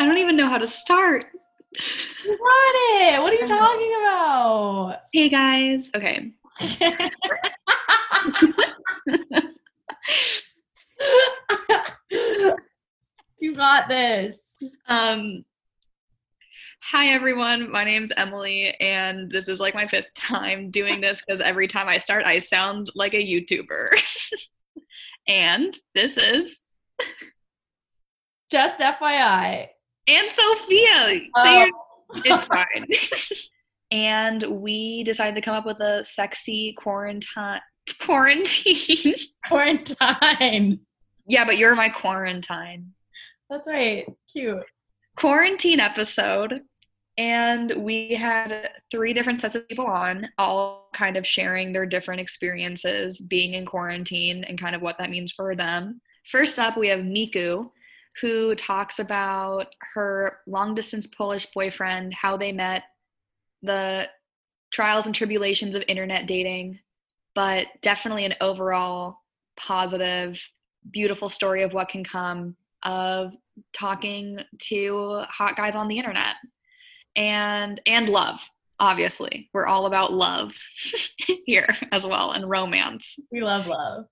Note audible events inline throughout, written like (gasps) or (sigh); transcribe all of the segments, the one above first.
I don't even know how to start. You got it. What are you talking about? Hey guys. Okay. (laughs) you got this. Um Hi everyone. My name's Emily and this is like my fifth (laughs) time doing this cuz every time I start I sound like a YouTuber. (laughs) and this is (laughs) Just FYI. and Sophia. Oh. it's fine. and we decided to come up with a sexy quarantine quarantine. Quarantine. yeah, but you're my quarantine. That's right. Cute. quarantine episode and we had three different sets of people on all kind of sharing their different experiences being in quarantine and kind of what that means for them. First up we have miku who talks about her long distance polish boyfriend how they met the trials and tribulations of internet dating but definitely an overall positive beautiful story of what can come of talking to hot guys on the internet and and love obviously. We're all about love (laughs) here as well and romance. We love love.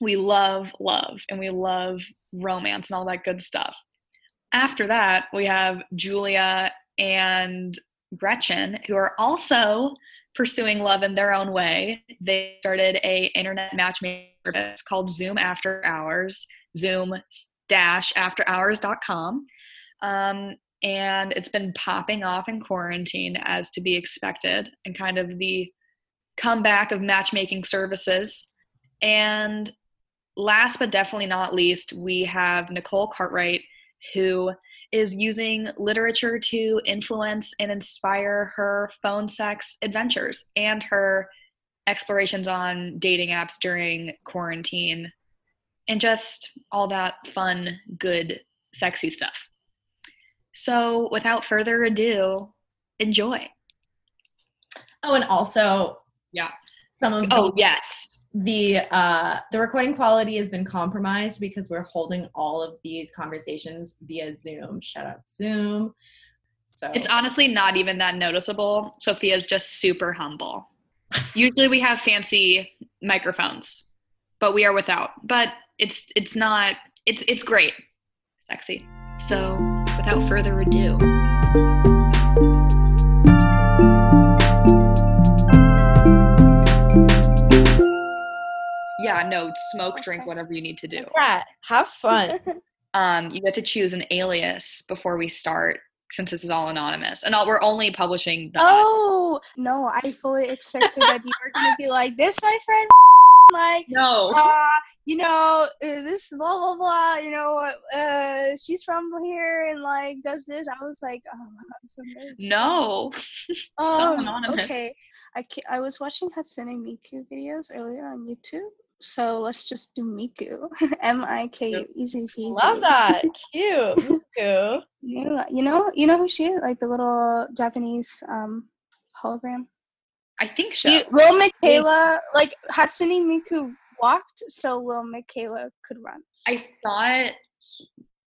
we love love and we love romance and all that good stuff. After that we have julia and gretchen who are also pursuing love in their own way. They started a internet matchmaking service called zoom after hours zoom dash after hours.com um, and it's been popping off in quarantine as to be expected and kind of the comeback of matchmaking services and last but definitely not least we have nicole cartwright who is using literature to influence and inspire her phone sex adventures and her explorations on dating apps during quarantine and just all that fun, good, sexy stuff. So, without further ado, enjoy. Oh, and also, Yeah. some of Oh, the, yes. the uh the recording quality has been compromised because we're holding all of these conversations via Zoom. Shut up, Zoom. So It's honestly not even that noticeable. Sophia's just super humble. Usually we have fancy microphones, but we are without. But it's it's not it's it's great. Sexy. So, without further ado, yeah, no, smoke, drink, whatever you need to do. Yeah, have fun. (laughs) Um, you get to choose an alias before we start, since this is all anonymous, and all, we're only publishing the. oh no, I fully expected that you were gonna be like this, my friend. Like, no. uh, you know, uh, this blah blah blah. You know, uh, she's from here and like does this. I was like, oh, I'm (laughs) so. No. Um, okay, I I was watching Hatsune Miku videos earlier on YouTube. So let's just do Miku. (laughs) M I K easy peasy. Love that. Cute. Cute. You know, you know, you know who she is? Like the little Japanese um hologram. I think so. Lil Miquela, like Hatsune Miku walked, so Lil Miquela could run. I thought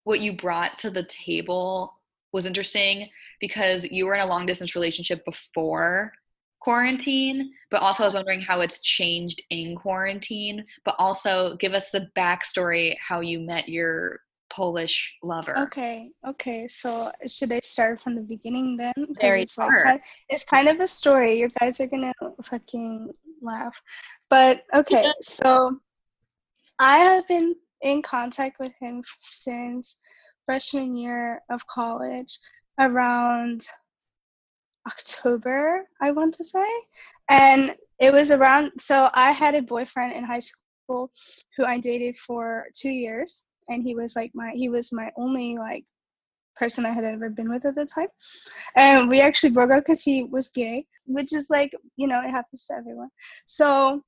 what you brought to the table was interesting because you were in a long distance relationship before quarantine, but also I was wondering how it's changed in quarantine, but also give us the backstory how you met your Polish lover. Okay, okay. So should I start from the beginning then? Very it's like it's kind of a story. You guys are gonna fucking laugh. But okay, so I have been in contact with him since freshman year of college, around October, I want to say. And it was around so I had a boyfriend in high school who I dated for two years and he was like my he was my only like person I had ever been with at the time. And we actually broke up because he was gay, which is like, you know, it happens to everyone. So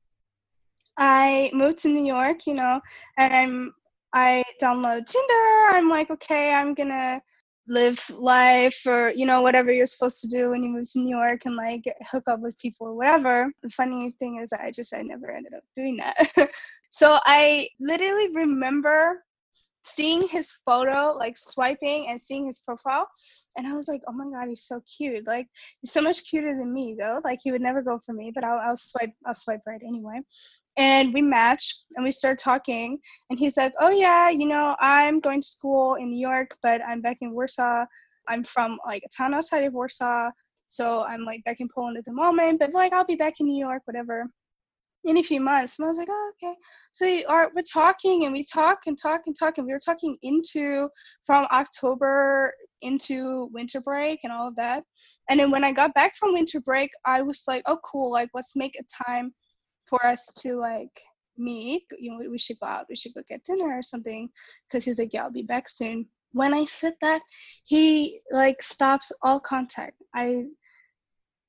I moved to New York, you know, and I'm I download Tinder. I'm like, okay, I'm gonna live life or you know whatever you're supposed to do when you move to new york and like hook up with people or whatever the funny thing is i just i never ended up doing that (laughs) so i literally remember seeing his photo like swiping and seeing his profile and i was like oh my god he's so cute. Like he's so much cuter than me though. Like he would never go for me but i'll, I'll swipe i'll swipe right anyway. And we match and we start talking and he's like oh yeah you know i'm going to school in new york but i'm back in warsaw. I'm from like a town outside of warsaw so i'm like back in poland at the moment but like i'll be back in new york whatever in a few months and i was like oh okay so we are we're talking and we talk and talk and talk and we were talking into from october into winter break and all of that and then when i got back from winter break i was like oh cool like let's make a time for us to like meet. You know, we should go out. We should go get dinner or something. Because he's like, yeah, I'll be back soon. When I said that, he like stops all contact. I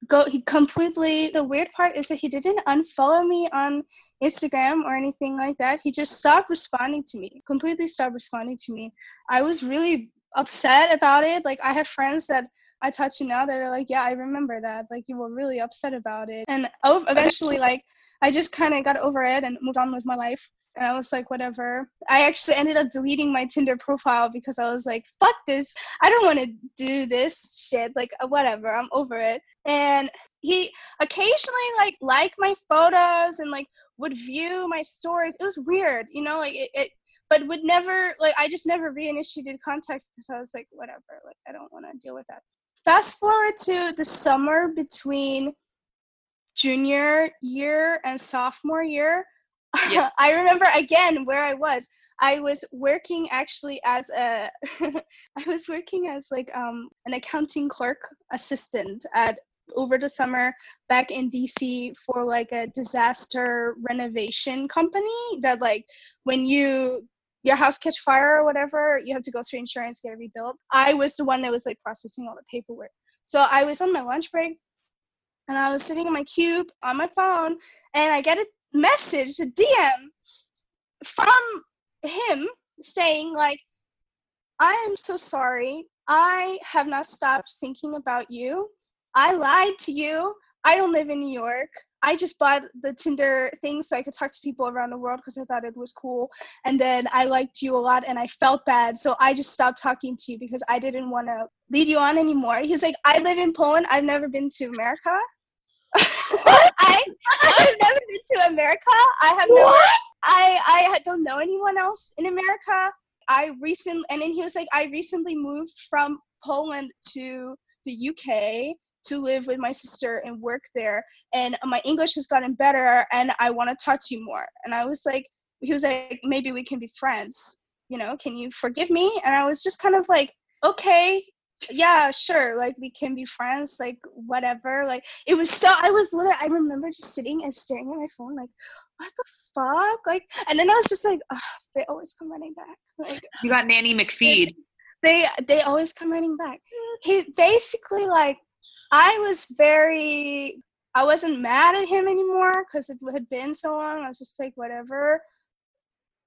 go he completely the weird part is that he didn't unfollow me on instagram or anything like that. He just stopped responding to me completely stopped responding to me. I was really upset about it. Like i have friends that i talk to now that are like yeah i remember that. Like you were really upset about it. And eventually like I just kind of got over it and moved on with my life. And I was like, whatever. I actually ended up deleting my Tinder profile because I was like, fuck this. I don't want to do this shit. Like, uh, whatever. I'm over it. And he occasionally like like my photos and like would view my stories. It was weird, you know, like it, it but would never like I just never reinitiated contact because I was like, whatever, like I don't want to deal with that. Fast forward to the summer between junior year and sophomore year, yeah. (laughs) I remember again where I was. I was working actually as a (laughs) I was working as like um an accounting clerk assistant at over the summer back in DC for like a disaster renovation company that like when you your house catch fire or whatever, you have to go through insurance, get it rebuilt. I was the one that was like processing all the paperwork. So I was on my lunch break and I was sitting in my cube on my phone, and I get a message, a DM from him saying like, "I am so sorry. I have not stopped thinking about you. I lied to you. I don't live in New York. I just bought the Tinder thing so I could talk to people around the world because I thought it was cool. And then I liked you a lot and I felt bad. So I just stopped talking to you because I didn't want to lead you on anymore. He's like, I live in Poland. I've never been to America. (laughs) I, I have never been to America. I have never. I I don't know anyone else in America. I recently, and then he was like, I recently moved from Poland to the UK to live with my sister and work there, and my English has gotten better, and I want to talk to you more. And I was like, he was like, maybe we can be friends. You know, can you forgive me? And I was just kind of like, okay, yeah sure like we can be friends like whatever like it was so i was literally i remember just sitting and staring at my phone like what the fuck like and then i was just like oh, they always come running back like you got nanny mcfeed they they always come running back he basically like i was very i wasn't mad at him anymore because it had been so long i was just like whatever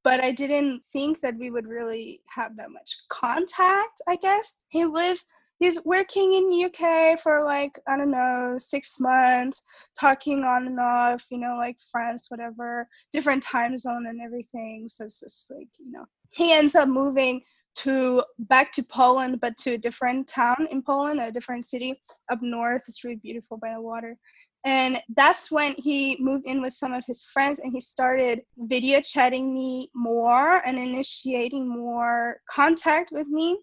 but I didn't think that we would really have that much contact, I guess. He lives he's working in UK for like I don't know, 6 months, talking on and off, you know, like friends whatever, different time zone and everything. So it's just like, you know. He ends up moving to back to Poland, but to a different town in Poland, a different city up north. It's really beautiful by the water. And that's when he moved in with some of his friends and he started video chatting me more and initiating more contact with me.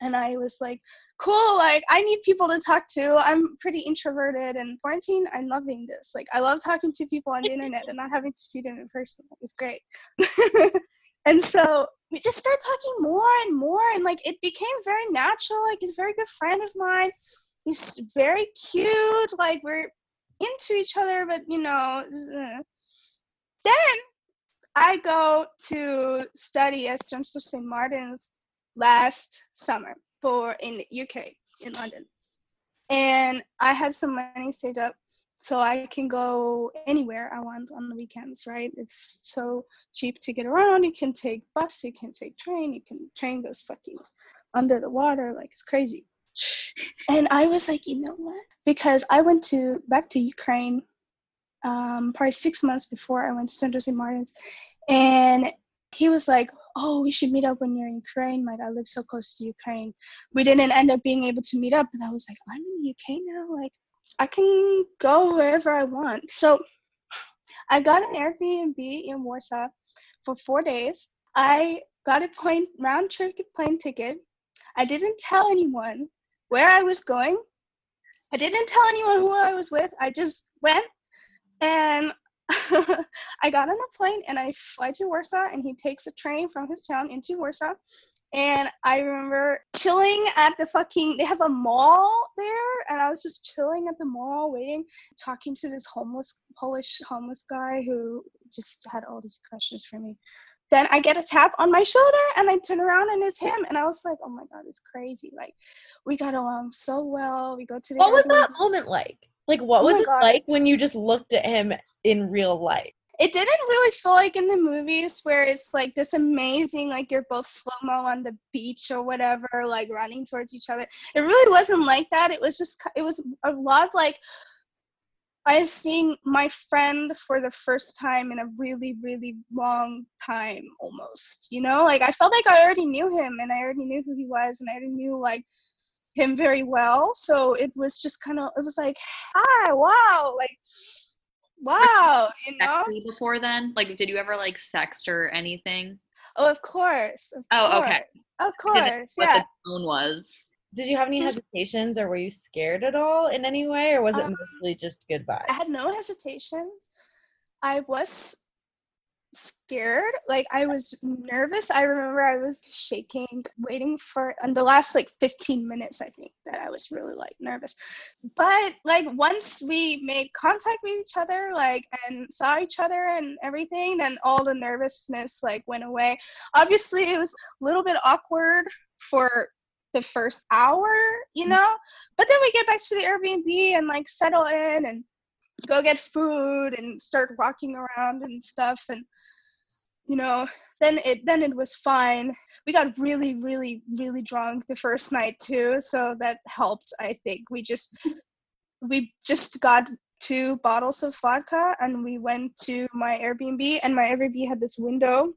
And I was like, cool, like I need people to talk to. I'm pretty introverted and quarantine, I'm loving this. Like I love talking to people on the internet and not having to see them in person. It's great. (laughs) and so we just started talking more and more and like it became very natural. Like he's a very good friend of mine. He's very cute. Like we're into each other, but you know. Then I go to study at St. Martin's last summer for in the UK in London, and I had some money saved up so I can go anywhere I want on the weekends, right? It's so cheap to get around. You can take bus, you can take train, you can train goes fucking under the water like it's crazy. And i was like you know what? Because i went to back to ukraine um, probably six months before i went to central st martin's and he was like oh we should meet up when you're in ukraine. Like i live so close to ukraine. We didn't end up being able to meet up but i was like i'm in the uk now. Like i can go wherever i want. So i got an airbnb in warsaw for four days. I got a plane round trip plane ticket. I didn't tell anyone where i was going. I didn't tell anyone who i was with. I just went and (laughs) I got on a plane and I fly to Warsaw, and he takes a train from his town into Warsaw. And I remember chilling at the fucking, they have a mall there, and I was just chilling at the mall, waiting, talking to this homeless, Polish homeless guy who just had all these questions for me. Then I get a tap on my shoulder, and I turn around, and it's him. And I was like, oh my God, it's crazy. Like, we got along so well. We go to the. What was that moment like? Like, what Oh was it God. like when you just looked at him in real life? It didn't really feel like in the movies where it's like this amazing like you're both slow mo on the beach or whatever like running towards each other. It really wasn't like that. It was just it was a lot like i'm seeing my friend for the first time in a really really long time almost you know? Like i felt like i already knew him and i already knew who he was and i already knew like him very well. So it was just kind of it was like hi wow like wow (laughs) you know Sexy before then? Like, did you ever like sext or anything? Oh, of course. Of Oh, okay. Of I didn't course. What Yeah. the tone was? Did you have any hesitations or were you scared at all in any way or was it Um, mostly just goodbye? I had no hesitations. I was scared. Like I was nervous. I remember I was shaking, waiting for and the last like 15 minutes, I think that I was really like nervous. But like once we made contact with each other, like and saw each other and everything, then all the nervousness like went away. Obviously it was a little bit awkward for the first hour, you mm. know? But then we get back to the Airbnb and like settle in and go get food and start walking around and stuff. And you know then it then it was fine. We got really really really drunk the first night too so that helped i think. We just we just got two bottles of vodka and we went to my airbnb and my airbnb had this window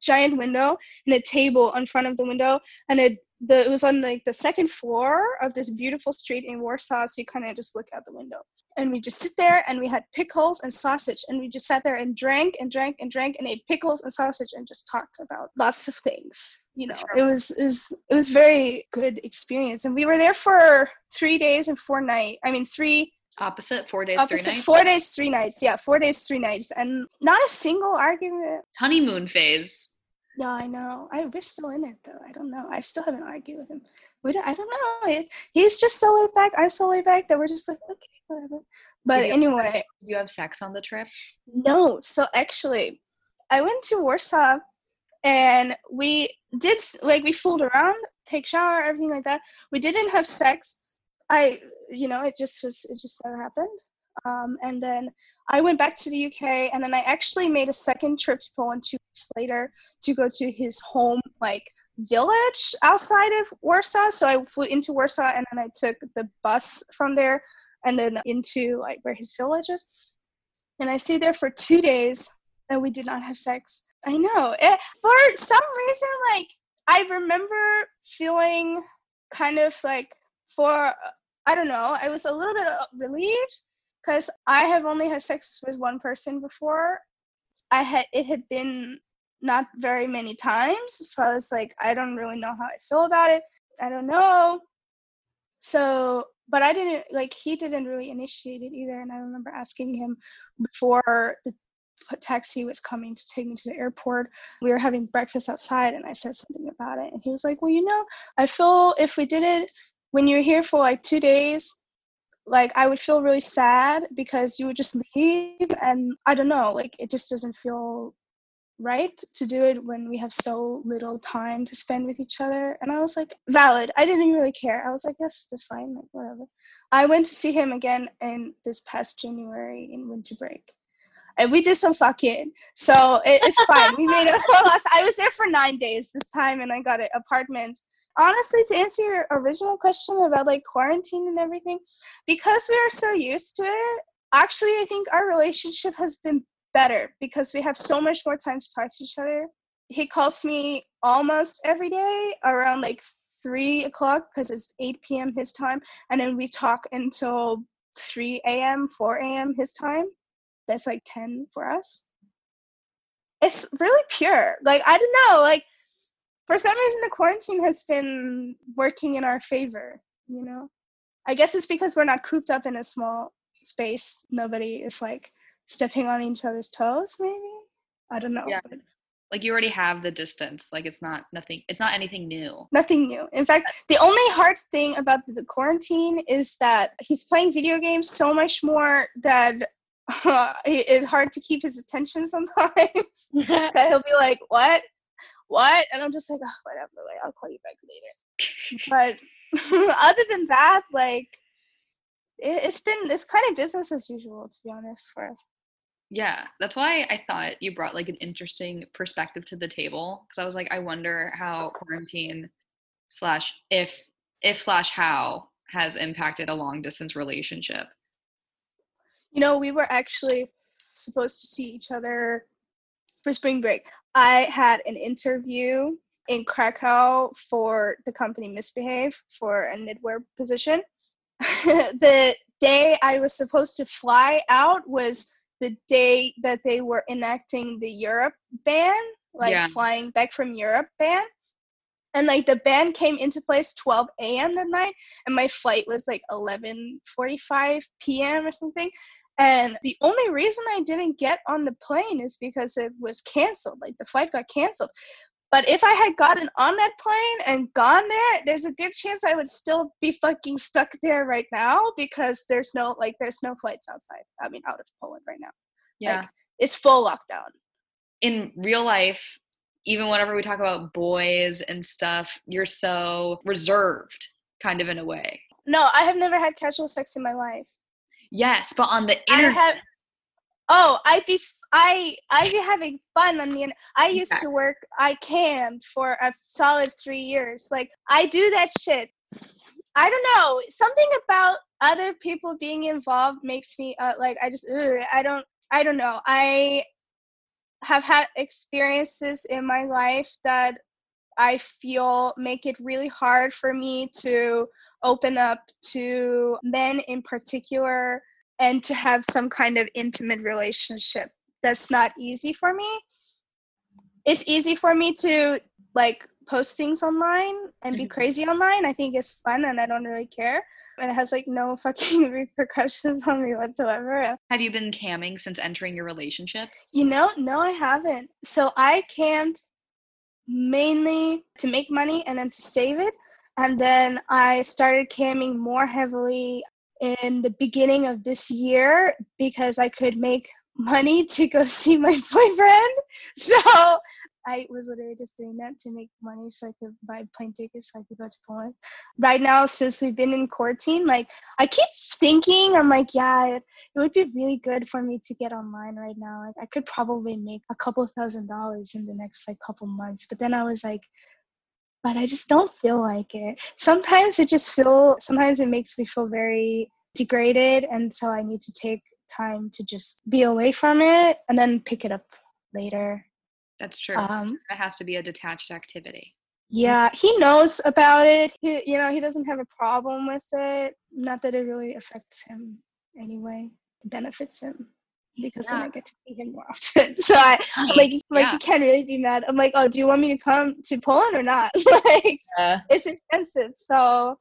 giant window and a table in front of the window and it the it was on like the second floor of this beautiful street in warsaw so you kind of just look out the window. And we just sit there and we had pickles and sausage and we just sat there and drank and drank and drank and ate pickles and sausage and just talked about lots of things you know. It was it was it was very good experience. And we were there for three days and four nights i mean three Opposite, four days, opposite three nights. four days three nights. Yeah four days three nights. And not a single argument. It's honeymoon phase. Yeah i know. I we're still in it though. I don't know. I still haven't argued with him. We don't, i don't know. He- he's just so laid back. I'm so laid back that we're just like okay whatever. But you- anyway. Did you have sex on the trip? No, so actually, I went to Warsaw and we did like we fooled around, take shower, everything like that. We didn't have sex. I, you know, it just was, it just so happened. Um, and then I went back to the UK, and then I actually made a second trip to Poland two weeks later to go to his home, like village outside of Warsaw. So I flew into Warsaw, and then I took the bus from there, and then into like where his village is and I stayed there for two days, and we did not have sex. I know. It, for some reason, like I remember feeling kind of like for I don't know. I was a little bit relieved because I have only had sex with one person before. I had it had been not very many times, so I was like, I don't really know how I feel about it. I don't know. So, but I didn't like he didn't really initiate it either, and I remember asking him before the taxi was coming to take me to the airport. We were having breakfast outside, and I said something about it, and he was like, "Well, you know, I feel if we did it when you're here for like two days." Like I would feel really sad because you would just leave, and I don't know, like it just doesn't feel right to do it when we have so little time to spend with each other. And I was like, valid. I didn't really care. I was like, yes, that's fine, like whatever. I went to see him again in this past January in winter break. And we did some fucking. So it, it's fine. we made it for us. I was there for nine days this time and I got an apartment honestly, to answer your original question about like quarantine and everything, because we are so used to it, actually, I think our relationship has been better because we have so much more time to talk to each other. He calls me almost every day around like three o'clock because it's 8 p.m. his time, and then we talk until 3 a.m., 4 a.m. his time. That's like 10 for us. It's really pure. Like, I don't know, like, for some reason, the quarantine has been working in our favor, you know? I guess it's because we're not cooped up in a small space. Nobody is like stepping on each other's toes, maybe? I don't know. Yeah. Like you already have the distance. Like it's not nothing. It's not anything new. nothing new. In fact, the only hard thing about the quarantine is that he's playing video games so much more that (laughs) uh, it's hard to keep his attention sometimes. (laughs) (laughs) that he'll be like, "What? What?" And I'm just like, oh, "Whatever. Like, I'll call you back later." but (laughs) other than that, like, it, it's been it's kind of business as usual, to be honest, for us. Yeah, that's why I thought you brought like an interesting perspective to the table because I was like, I wonder how quarantine slash if if slash how has impacted a long distance relationship. You know, we were actually supposed to see each other for spring break. I had an interview in Krakow for the company MISBHV for a knitwear position. (laughs) the day I was supposed to fly out was the day that they were enacting the Europe ban, like Yeah. flying back from Europe ban. And like the ban came into place 12 a.m. that night, and my flight was like 11:45 p.m. or something. And the only reason I didn't get on the plane is because it was canceled. Like the flight got canceled. But if I had gotten on that plane and gone there, there's a good chance I would still be fucking stuck there right now because there's no like there's no flights outside. I mean out of Poland right now. Yeah. Like it's full lockdown. in real life, even whenever we talk about boys and stuff, you're so reserved, kind of in a way. No, I have never had casual sex in my life. Yes, but on the I internet, have Oh, I'd be I I'd be having fun on the internet. I used to work I cammed for a solid 3 years. Like I do that shit. I don't know. Something about other people being involved makes me uh, like I just ugh, I don't I don't know. I have had experiences in my life that I feel make it really hard for me to open up to men in particular and to have some kind of intimate relationship. That's not easy for me. It's easy for me to like post things online and be Mhm. crazy online. I think it's fun and I don't really care. And it has like no (laughs) fucking repercussions on me whatsoever. have you been camming since entering your relationship? You know, no, I haven't. So I cammed mainly to make money and then to save it. And then I started camming more heavily in the beginning of this year because I could make money to go (laughs) see my boyfriend. So I was literally just doing that to make money so I could buy plane tickets so I could go to Poland. Right now, since we've been in quarantine, like I keep thinking, I'm like, yeah, it, it would be really good for me to get online right now. Like I could probably make a couple thousand dollars in the next like couple months. But then I was like, but I just don't feel like it. Sometimes it just feel sometimes it makes me feel very degraded and so I need to take time to just be away from it and then pick it up later. That's true. Um that has to be a detached activity. yeah, he knows about it. He you know, he doesn't have a problem with it. Not that it really affects him anyway. It benefits him because then Yeah. I get to see him more often. (laughs) So I I'm like like Yeah. you can't really be mad. I'm like, oh, do you want me to come to Poland or not? (laughs) like Yeah. it's expensive. So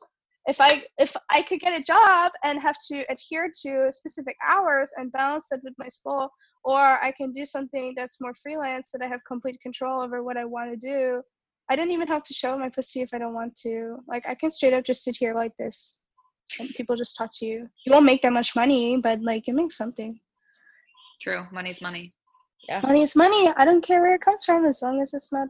if I if I could get a job and have to adhere to specific hours and balance it with my school, or I can do something that's more freelance that I have complete control over what I want to do. I don't even have to show my pussy if I don't want to. Like I can straight up just sit here like this, and people just talk to you. You won't make that much money, but like it makes something. True. Money's money. Money is money. I don't care where it comes from as long as it's not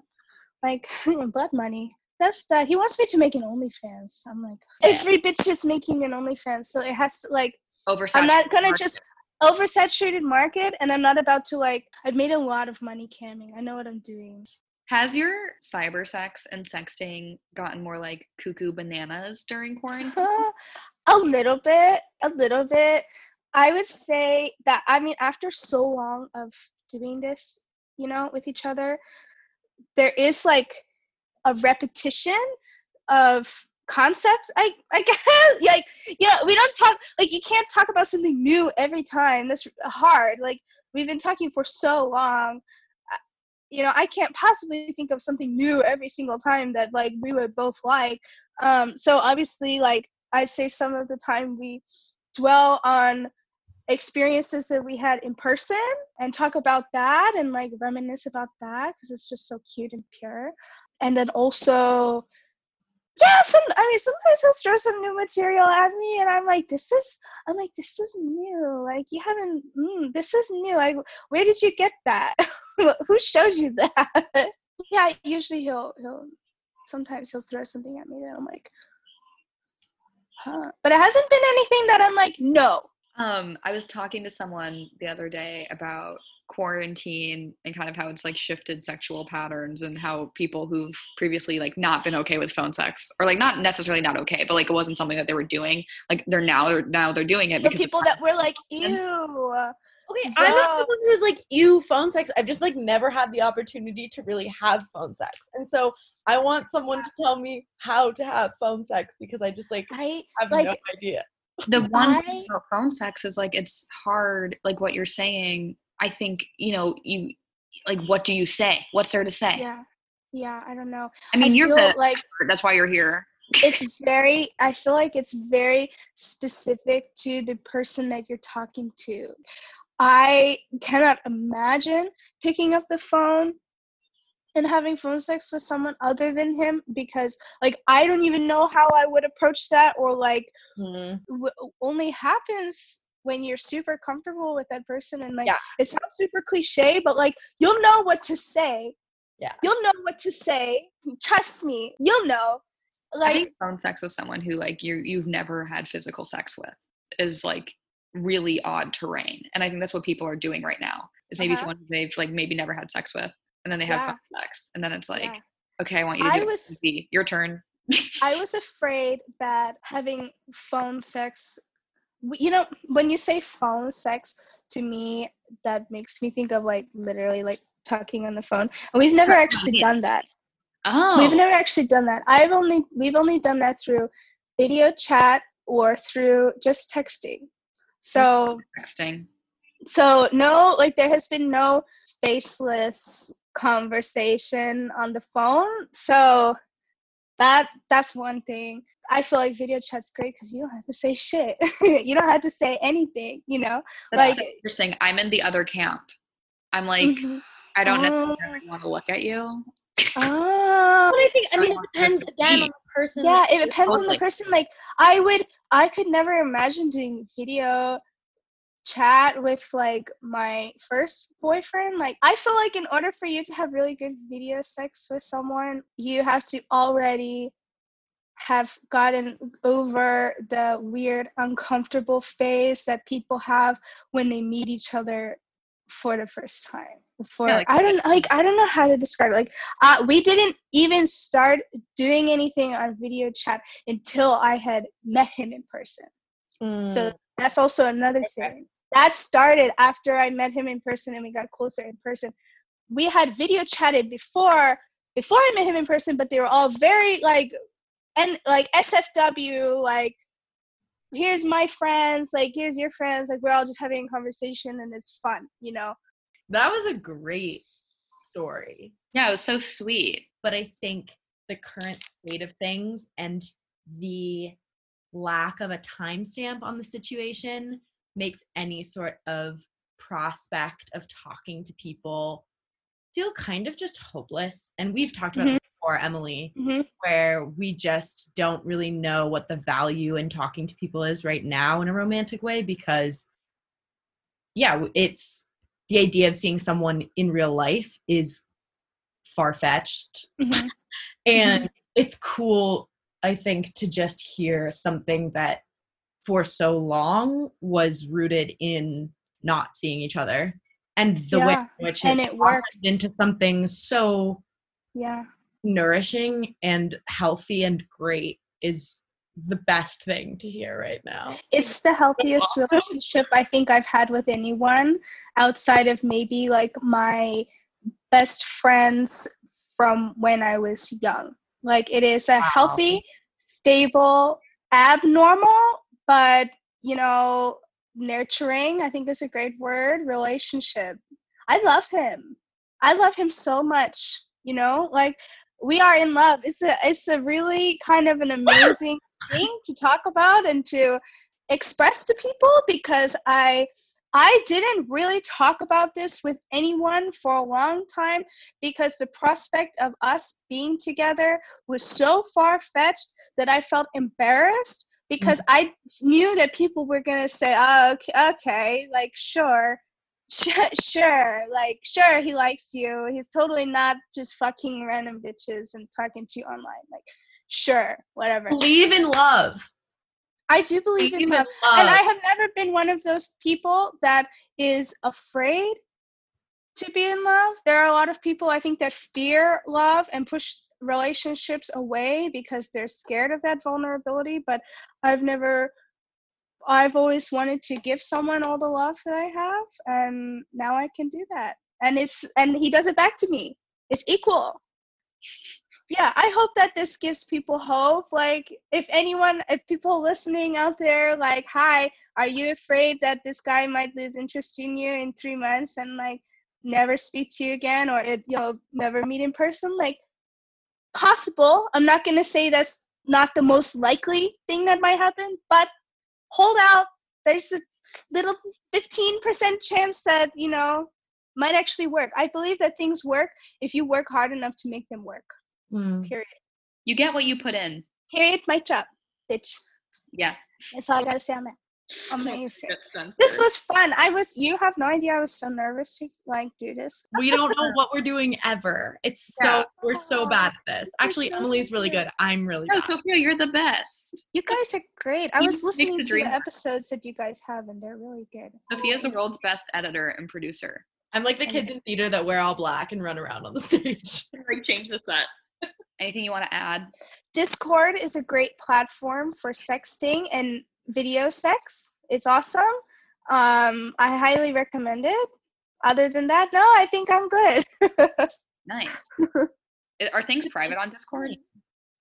like (laughs) blood money. That's that. He wants me to make an OnlyFans. I'm like, every bitch is making an OnlyFans, so it has to like. Oversaturated. I'm not gonna market. just oversaturated market, and I'm not about to like. I've made a lot of money camming. I know what I'm doing. Has your cyber sex and sexting gotten more like cuckoo bananas during quarantine? (laughs) a little bit, a little bit. I would say that I mean after so long of doing this, you know, with each other, there is like a repetition of concepts i i (laughs) guess. Like yeah we don't talk like you can't talk about something new every time. That's hard. Like we've been talking for so long. You know i can't possibly think of something new every single time that like we would both like. Um so obviously like i'd say some of the time we dwell on experiences that we had in person and talk about that and like reminisce about that because it's just so cute and pure. And then also yeah some i mean sometimes he'll throw some new material at me and i'm like this is i'm like this is new. Like you haven't mm, this is new. Like where did you get that? (laughs) Who showed you that? (laughs) Yeah usually he'll he'll sometimes he'll throw something at me and i'm like huh? But it hasn't been anything that i'm like no um i was talking to someone the other day about quarantine and kind of how it's like shifted sexual patterns and how people who've previously like not been okay with phone sex or like not necessarily not okay but like it wasn't something that they were doing like they're now they're now they're doing it the because people that were like ew Okay, I'm not the one who's like, ew, phone sex. I've just like never had the opportunity to really have phone sex. And so I want someone to tell me how to have phone sex because I just like i have like no idea. The (laughs) one I- thing about phone sex is like it's hard like what you're saying i think you know you like what do you say? What's there to say? Yeah. Yeah i don't know. I mean you're the like expert that's why you're here. It's very i feel like it's very specific to the person that you're talking to. I cannot imagine picking up the phone and having phone sex with someone other than him because like i don't even know how i would approach that or like Hmm. w- only happens when you're super comfortable with that person and like Yeah. it sounds super cliche but like you'll know what to say Yeah. you'll know what to say trust me you'll know like phone sex with someone who like you you've never had physical sex with is like really odd terrain, and I think that's what people are doing right now. Is maybe Uh-huh. someone they've like maybe never had sex with, and then they have Yeah. phone sex, and then it's like, Yeah. okay, I want you to do was- it. Your turn. i (laughs) was afraid that having phone sex you know when you say phone sex to me that makes me think of like literally like talking on the phone and we've never actually done that Oh, We've never actually done that. I've only we've only done that through video chat or through just texting. So texting. So no like there has been no faceless conversation on the phone. So that that's one thing. I feel like video chat's great because you don't have to say shit. (laughs) you don't have to say anything, you know? That's so Like- interesting. I'm in the other camp. I'm like, Mhm. I don't Oh. necessarily want to look at you. Oh. But I think I mean it depends again on the person. yeah it depends on the person like i would i could never imagine doing video chat with like my first boyfriend like i feel like in order for you to have really good video sex with someone you have to already have gotten over the weird uncomfortable phase that people have when they meet each other for the first time. For like- i don't like i don't know how to describe it. Like uh, we didn't even start doing anything on video chat until i had met him in person. Mm. so that's also another Okay. thing that started after i met him in person and we got closer in person we had video chatted before before i met him in person but they were all very like and like sfw like here's my friends like here's your friends like we're all just having a conversation and it's fun you know That was a great story. Yeah, it was so sweet. But I think the current state of things and the lack of a timestamp on the situation makes any sort of prospect of talking to people feel kind of just hopeless. And we've talked about Mhm. this before, Emily, hmm where we just don't really know what the value in talking to people is right now in a romantic way because yeah it's the idea of seeing someone in real life is far-fetched hmm (laughs) and it's cool i think to just hear something that for so long was rooted in not seeing each other and the way in which and it it worked. into something so Yeah. nourishing and healthy and great is the best thing to hear right now. It's the healthiest (laughs) relationship I think I've had with anyone outside of maybe like my best friends from when I was young. Like it is a healthy, stable, abnormal, but you know, nurturing, I think is a great word, relationship. I love him. I love him so much, you know? Like we are in love. It's a it's a really kind of an amazing thing to talk about and to express to people because I I didn't really talk about this with anyone for a long time because the prospect of us being together was so far fetched that I felt embarrassed Mm. because I knew that people were going to say, oh, okay, okay, like, sure, (laughs) sure, sure, like, sure, he likes you. He's totally not just fucking random bitches and talking to you online. Like, sure, whatever. Believe in love. I do believe in love. And I have never been one of those people that is afraid to be in love. There are a lot of people I think that fear love and push relationships away because they're scared of that vulnerability, but I've never I've always wanted to give someone all the love that I have and now I can do that. And it's and he does it back to me. It's equal yeah i hope that this gives people hope like if anyone if people listening out there like hi are you afraid that this guy might lose interest in you in three months and like never speak to you again or it, you'll never meet in person like possible. I'm not going to say that's not the most likely thing that might happen but hold out. There's a little 15% chance that you know might actually work. I believe that things work if you work hard enough to make them work. Mm. period. You get what you put in. period. Mic drop bitch. Yeah. that's all i gotta say on that amazing this was fun i was you have no idea i was so nervous to like do this We don't know what we're doing ever. It's so Yeah. we're so oh, bad at this. Actually, so Emily's really good. I'm really No, bad. Sophia, you're the best. you guys are great i You was listening the to the episodes that you guys have and they're really good Sophia's the world's best editor and producer. I'm like the kids in theater that wear all black and run around on the (laughs) stage. Like change the set. Anything you want to add? discord is a great platform for sexting and video sex it's awesome um i highly recommend it other than that no i think i'm good Nice. (laughs) Are things private on Discord?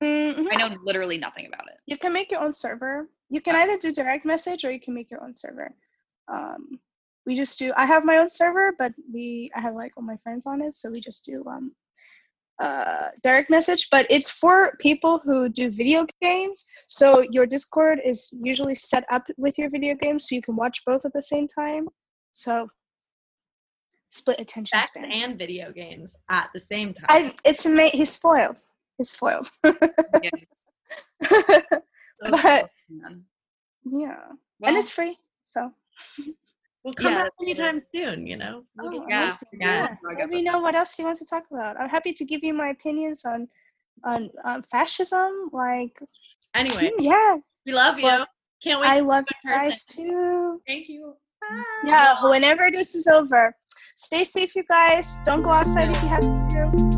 Mhm. I know literally nothing about it. you can make your own server you can either do direct message or you can make your own server um we just do i have my own server but we i have like all my friends on it so we just do um uh direct message but it's for people who do video games. So your discord is usually set up with your video games so you can watch both at the same time. So split attention span. and video games at the same time. I, it's ama- he's spoiled. He's spoiled. (laughs) Yes. (laughs) but yeah. Well, and it's free so (laughs) we'll come yeah, back anytime soon, you know. We'll Oh, Yeah, amazing. yeah. Yeah. Let me know what else you want to talk about. I'm happy to give you my opinions on on, on fascism. Like, Anyway, mm, yes, we love you. Well, Can't wait I to love you you person. guys too. Thank you. Yeah, whenever this is over, stay safe, you guys. Don't go outside if you have to.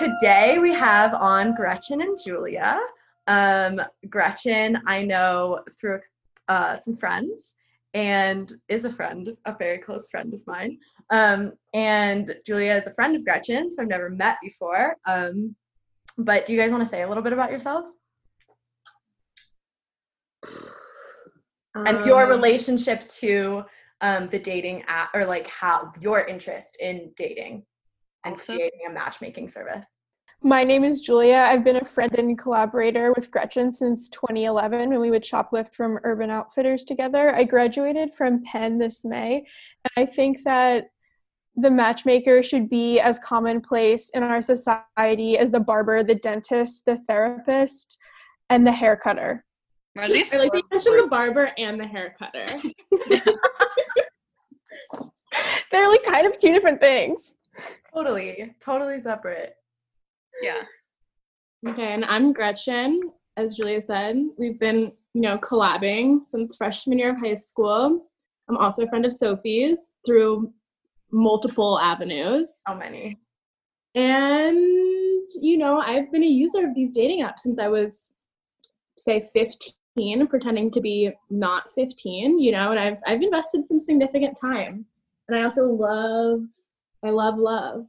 Today we have on Gretchen and Julia. Um, Gretchen, I know through uh, some friends and is a friend, a very close friend of mine. Um, and Julia is a friend of Gretchen, so I've never met before. Um, but do you guys want to say a little bit about yourselves and your Um, relationship to um, the dating app, or like how your interest in dating and Also- creating a matchmaking service? My name is Julia. I've been a friend and collaborator with Gretchen since 2011 when we would shoplift from Urban Outfitters together. I graduated from Penn this May, and I think that the matchmaker should be as commonplace in our society as the barber, the dentist, the therapist, and the hair cutter. Reminds I like you Florida mentioned the barber and the hair cutter. (laughs) (laughs) They're like kind of two different things. Totally, totally separate. Yeah. Okay, and I'm Gretchen. As Julia said, we've been, you know, collabing since freshman year of high school. I'm also a friend of Sophie's through multiple avenues. How many? And, you know, I've been a user of these dating apps since I was, say, 15, pretending to be not 15, you know, and I've, I've invested some significant time. And I also love, I love love.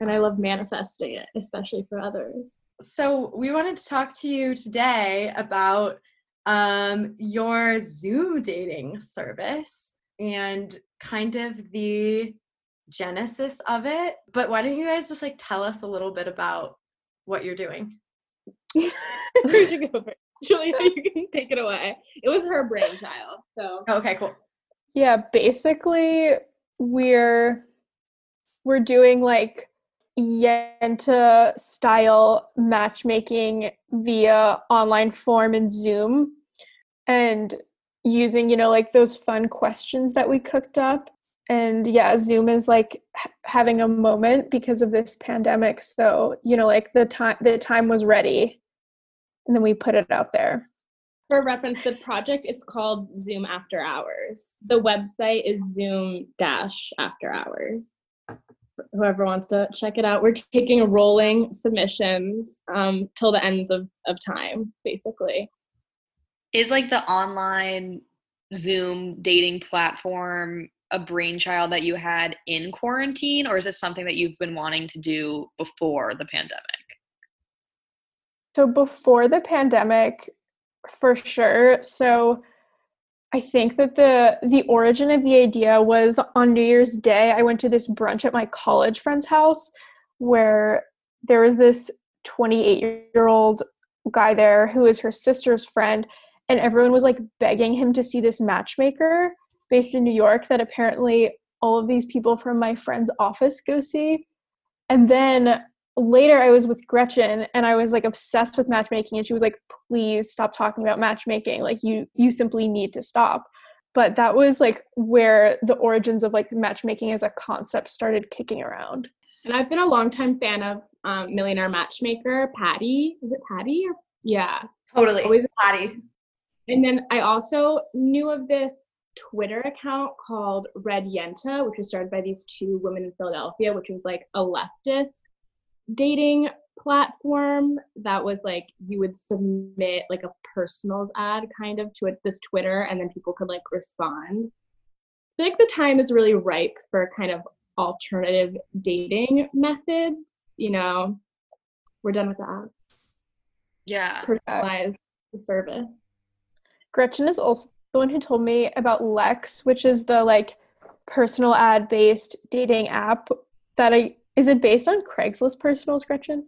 And I love manifesting it, especially for others. So we wanted to talk to you today about um, your Zoom dating service and kind of the genesis of it. But why don't you guys just like tell us a little bit about what you're doing? (laughs) Who should go first? Julia, you can take it away. It was her brainchild. So Okay, cool. Yeah, basically we're we're doing like Yenta style matchmaking via online form and Zoom and using, you know, like those fun questions that we cooked up. And yeah, Zoom is like having a moment because of this pandemic. So, you know, like the time the time was ready. And then we put it out there. For reference, the project it's called Zoom After Hours. The website is Zoom Dash After Hours. Whoever wants to check it out, we're taking rolling submissions um, till the ends of, of time, basically. Is like the online Zoom dating platform a brainchild that you had in quarantine, or is this something that you've been wanting to do before the pandemic? So before the pandemic, for sure. So I think that the the origin of the idea was on New Year's Day. I went to this brunch at my college friend's house where there was this 28 year old guy there who is her sister's friend, and everyone was like begging him to see this matchmaker based in New York that apparently all of these people from my friend's office go see. And then later I was with Gretchen and I was like obsessed with matchmaking and she was like please stop talking about matchmaking. Like you you simply need to stop. But that was like where the origins of like matchmaking as a concept started kicking around. And I've been a longtime fan of um, Millionaire Matchmaker Patti. Is it Patti or yeah. Totally. Always- Patti. and then I also knew of this Twitter account called Red Yenta, which was started by these two women in Philadelphia, which was like a leftist dating platform that was like you would submit like a personals ad kind of to it, this Twitter, and then people could like respond. I feel like the time is really ripe for kind of alternative dating methods. You know, we're done with the ads. Yeah. Personalize the service. Gretchen is also the one who told me about Lex, which is the like personal ad based dating app that I is it based on Craigslist personals, Gretchen?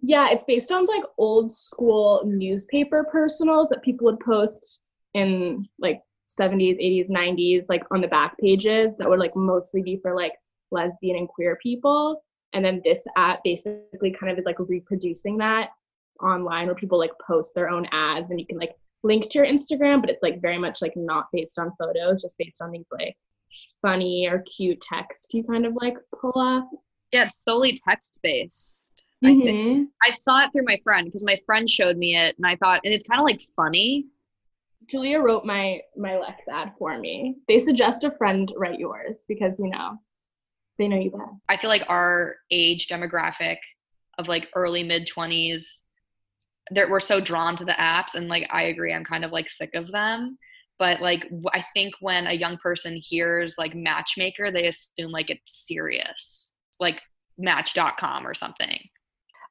Yeah, it's based on like old school newspaper personals that people would post in like 70s, 80s, 90s, like on the back pages that would like mostly be for like lesbian and queer people. And then this app basically kind of is like reproducing that online where people like post their own ads and you can like link to your Instagram, but it's like very much like not based on photos, just based on these like funny or cute text you kind of like pull up. Yeah, it's solely text based. I think. Mhm. I saw it through my friend because my friend showed me it and I thought and it's kind of like funny. Julia wrote my my Lex ad for me. They suggest a friend write yours because you know they know you best. I feel like our age demographic of like early mid 20s that we're so drawn to the apps and like I agree I'm kind of like sick of them but like i think when a young person hears like matchmaker they assume like it's serious like match.com or something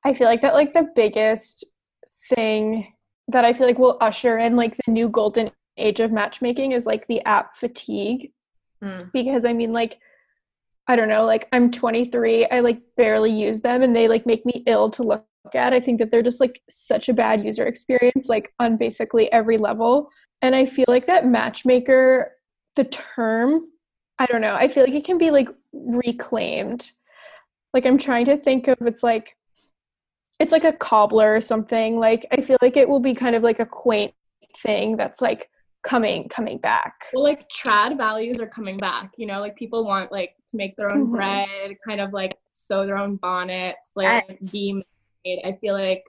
I feel like that like the biggest thing that I feel like will usher in like the new golden age of matchmaking is like the app fatigue. Mm. Because I mean like I don't know, like I'm 23, I like barely use them and they like make me ill to look at. I think that they're just like such a bad user experience like on basically every level. And I feel like that matchmaker the term I don't know, I feel like it can be like reclaimed. Like I'm trying to think of it's like it's like a cobbler or something like i feel like it will be kind of like a quaint thing that's like coming coming back well like trad values are coming back you know like people want like to make their own Mhm. bread kind of like sew their own bonnets like be made i feel like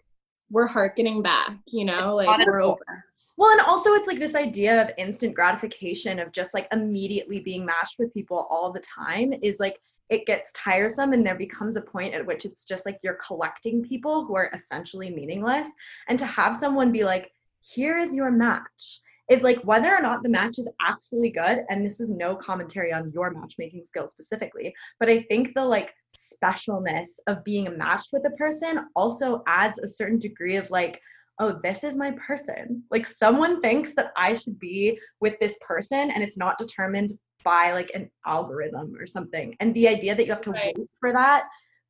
we're harkening back you know like we're over for. Well, and also it's like this idea of instant gratification of just like immediately being matched with people all the time is like it gets tiresome and there becomes a point at which it's just like you're collecting people who are essentially meaningless. And to have someone be like here is your match is like whether or not the match is actually good and this is no commentary on your matchmaking skills specifically but i think the like specialness of being matched with a person also adds a certain degree of like oh this is my person like someone thinks that i should be with this person and it's not determined by like an algorithm or something and the idea that you have to Right. wait for that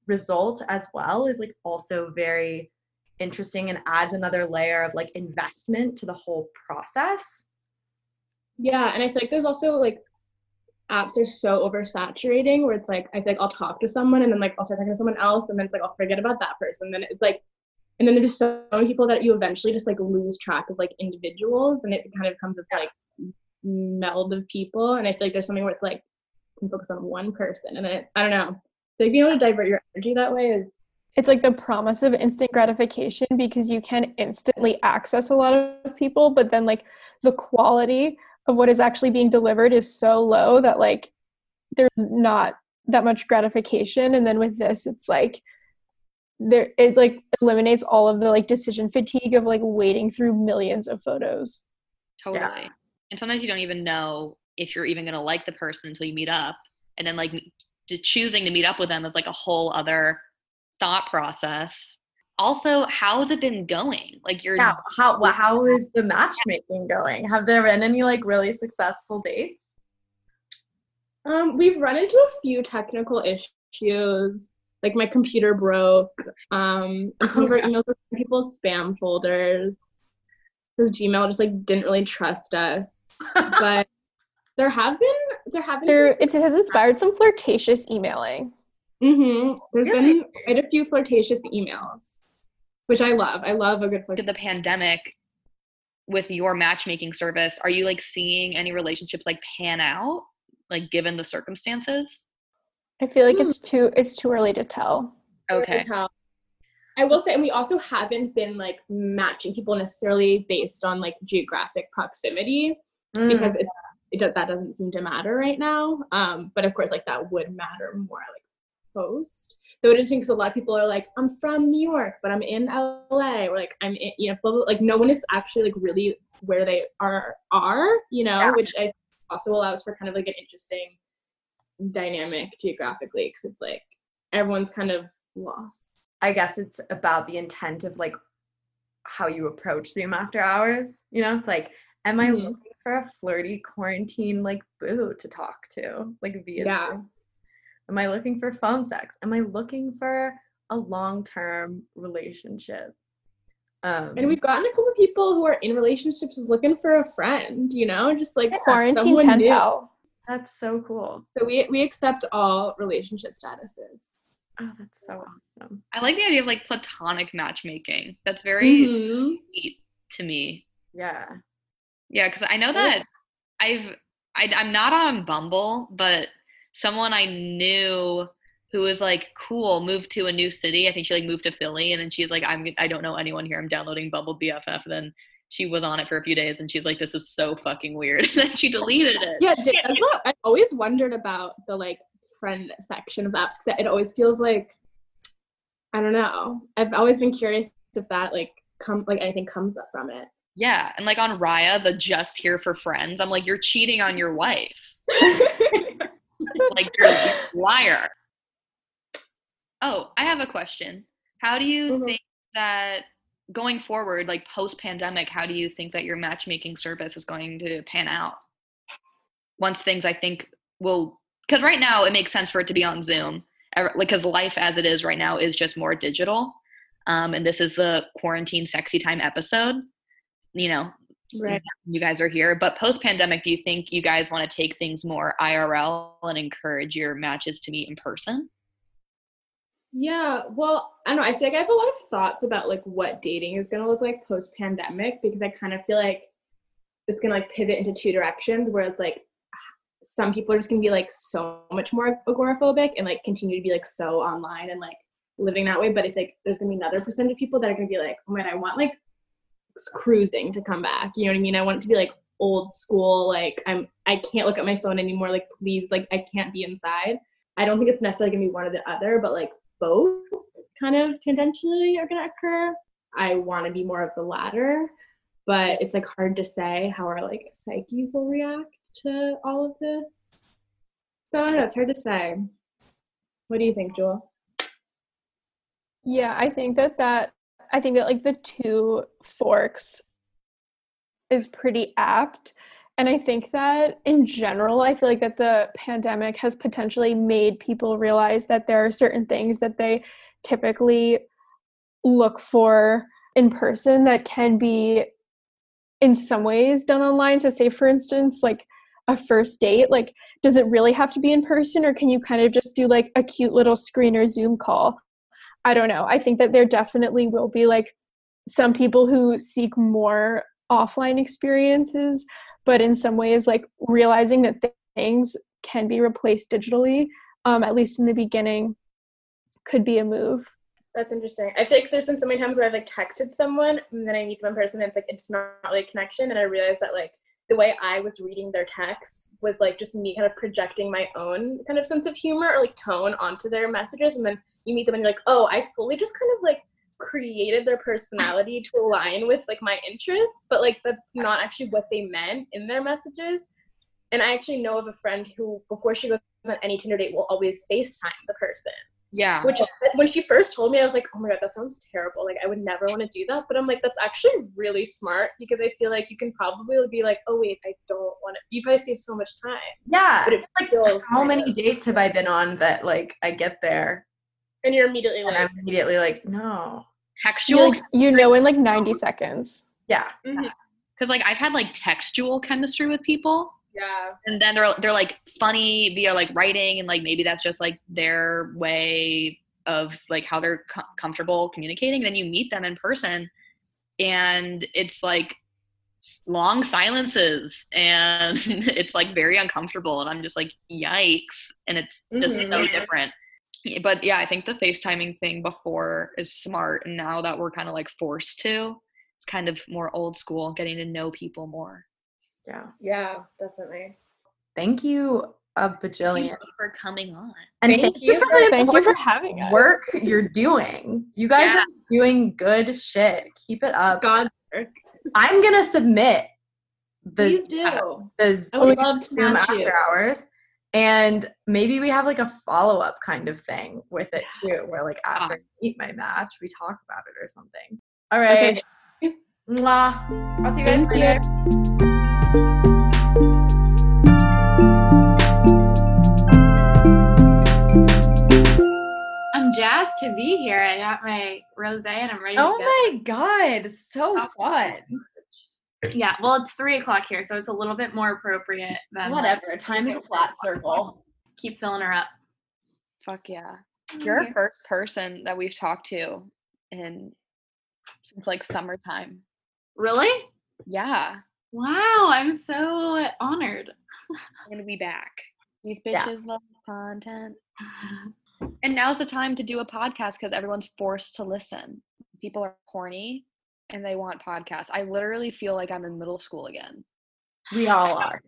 result as well is like also very interesting and adds another layer of like investment to the whole process Yeah, and I feel like there's also like apps are so oversaturating where it's like I feel like I'll talk to someone and then like I'll start talking to someone else and then it's like I'll forget about that person. Then it's like and then there's so many people that you eventually just like lose track of like individuals and it kind of comes a like meld of people and I feel like there's something where it's like you can focus on one person and then it, I don't know. Like being able to divert your energy that way is it's like the promise of instant gratification because you can instantly access a lot of people but then like the quality of what is actually being delivered is so low that like there's not that much gratification and then with this it's like there it like eliminates all of the like decision fatigue of like wading through millions of photos Totally. And sometimes you don't even know if you're even going to like the person until you meet up. And then, like, to choosing to meet up with them is like a whole other thought process. Also, how has it been going? Like, you're yeah how wha- how is the matchmaking going have there been any like really successful dates um we've run into a few technical issues like my computer broke um and some of our emails were in people's spam folders because gmail just like didn't really trust us (laughs) but there have been there have been There, it has inspired some flirtatious emailing. Mm-hmm. There's Really? been quite a few flirtatious emails, which I love. I love a good to flirt. the pandemic with your matchmaking service. Are you like seeing any relationships like pan out, like given the circumstances? I feel like it's too it's too early to tell. Okay. As hell. I will say, and we also haven't been like matching people necessarily based on like geographic proximity Mm. because it's, it does, that doesn't seem to matter right now. Um, but of course, like that would matter more like post. Though it's interesting because a lot of people are like, I'm from New York, but I'm in LA, or like I'm in, you know, blah, blah, like no one is actually like really where they are are, you know, Yeah. which I also allows for kind of like an interesting dynamic geographically because it's like everyone's kind of lost. I guess it's about the intent of like how you approach Zoom after hours. You know, it's like, am I Mhm. looking for a flirty quarantine like boo to talk to, like via Yeah. Zoom? Am I looking for phone sex? Am I looking for a long-term relationship? Um, And we've gotten a couple of people who are in relationships is looking for a friend, you know, just like Quarantine pen pal. That's so cool. So we we accept all relationship statuses. Oh, that's so awesome. I like the idea of like platonic matchmaking. That's very Mhm. sweet to me. Yeah. Yeah, because I know that I've I, I'm not on Bumble, but someone I knew who was like cool moved to a new city. I think she like moved to Philly, and then she's like, I'm I don't know anyone here. I'm downloading Bumble BFF. And then she was on it for a few days, and she's like, this is so fucking weird. (laughs) and then she deleted it. Yeah, did, that's what I always wondered about the like friend section of apps because it always feels like I don't know. I've always been curious if that like come like anything comes up from it. Yeah, and like on Raya, the just here for friends. I'm like, you're cheating on your wife. (laughs) like you're a liar. Oh, I have a question. How do you Mhm. think that going forward, like post pandemic, how do you think that your matchmaking service is going to pan out? Once things I think will, because right now it makes sense for it to be on Zoom, because life as it is right now is just more digital. Um, and this is the quarantine sexy time episode. You know, Right. you guys are here. But post pandemic, do you think you guys want to take things more IRL and encourage your matches to meet in person? Yeah, well, I don't know. I feel like I have a lot of thoughts about like what dating is gonna look like post pandemic because I kind of feel like it's gonna like pivot into two directions where it's like some people are just gonna be like so much more agoraphobic and like continue to be like so online and like living that way. But I think there's gonna be another percentage of people that are gonna be like, oh man, I want like cruising to come back. You know what I mean? I want it to be like old school, like I'm I can't look at my phone anymore, like please, like I can't be inside. I don't think it's necessarily gonna be one or the other, but like both kind of tangentially are gonna occur. I wanna be more of the latter, but it's like hard to say how our like psyches will react to all of this. So I don't know, it's hard to say. What do you think, Jewel? Yeah, I think that that I think that like the two forks is pretty apt. And I think that in general, I feel like that the pandemic has potentially made people realize that there are certain things that they typically look for in person that can be in some ways done online. So say for instance, like a first date, like does it really have to be in person or can you kind of just do like a cute little screen or Zoom call? I don't know. I think that there definitely will be like some people who seek more offline experiences, but in some ways, like realizing that things can be replaced digitally, um, at least in the beginning, could be a move. That's interesting. I feel like there's been so many times where I've like texted someone and then I meet them in person and it's like it's not really a connection and I realized that like the way I was reading their text was like just me kind of projecting my own kind of sense of humor or like tone onto their messages and then you meet them and you're like, oh, I fully just kind of like created their personality to align with like my interests, but like that's not actually what they meant in their messages. And I actually know of a friend who, before she goes on any Tinder date, will always FaceTime the person. Yeah. Which when she first told me, I was like, oh my god, that sounds terrible. Like I would never want to do that. But I'm like, that's actually really smart because I feel like you can probably be like, oh wait, I don't want to. You probably save so much time. Yeah. But it like feels how many of- dates have I been on that like I get there And you're immediately and like, I'm immediately like, no. You, Textual. like, you know in like 90 seconds. Yeah. Because like I've had like textual chemistry with people. yeah. and then they're they're like funny via like writing and like maybe that's just like their way of like how they're co- comfortable communicating then you meet them in person and it's like long silences and (laughs) it's like very uncomfortable and i'm just like yikes and it's just Mhm. so different Yeah, but yeah i think the facetiming thing before is smart and now that we're kind of like forced to it's kind of more old school getting to know people more Yeah. Yeah, definitely. Thank you a Thank bajillion. you for coming on And Thank thank, you you for for- the Thank you for having us. work you're doing. You guys Yeah. are doing good shit. Keep it up. God, I'm gonna submit the please do. the I would love to Zoom match after you. hours. And maybe we have like a follow up kind of thing with it too, where like after I meet my match, we talk about it or something. All right. Okay. Mwah. I'll see you guys Thank you. later. I'm jazzed to be here. I got my rosé and I'm ready Oh to go. my god, so Oh. fun. Yeah, well, it's three o'clock here, so it's a little bit more appropriate than like, Whatever. Time is a flat circle. keep filling her up. Fuck yeah. You're our first person that we've talked to in since like summertime. Really? Yeah. Wow, I'm so honored. I'm gonna be back. These Yeah. bitches love content. (laughs) And now's the time to do a podcast because everyone's forced to listen. People are horny and they want podcasts. I literally feel like I'm in middle school again. We all are.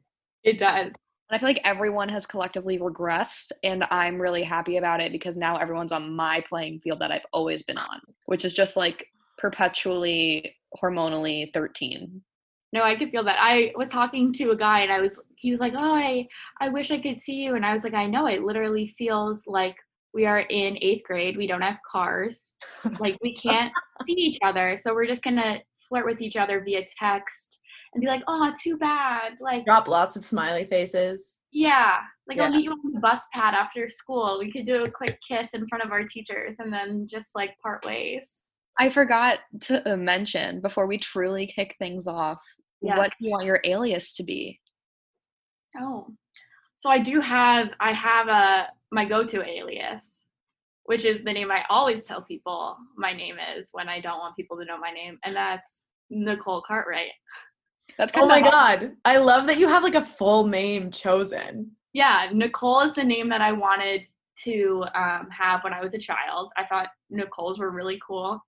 It does. And I feel like everyone has collectively regressed, and I'm really happy about it because now everyone's on my playing field that I've always been on, which is just like perpetually hormonally 13. No, I could feel that. I was talking to a guy and I was he was like, "Oh, I I wish I could see you." And I was like, "I know. It literally feels like we are in 8th grade. We don't have cars. (laughs) like we can't see each other. So we're just going to flirt with each other via text and be like, "Oh, too bad." Like Drop lots of smiley faces. Yeah. Like I'll meet you on the bus pad after school. We could do a quick kiss in front of our teachers and then just like part ways. I forgot to uh, mention before we truly kick things off what do you want your alias to be? Oh. So I do have I have a my go-to alias, which is the name I always tell people my name is when I don't want people to know my name, and that's Nicole Cartwright. That's Oh my god. I love that you have like a full name chosen. Yeah, Nicole is the name that I wanted to um, have when I was a child. I thought Nicole's were really cool.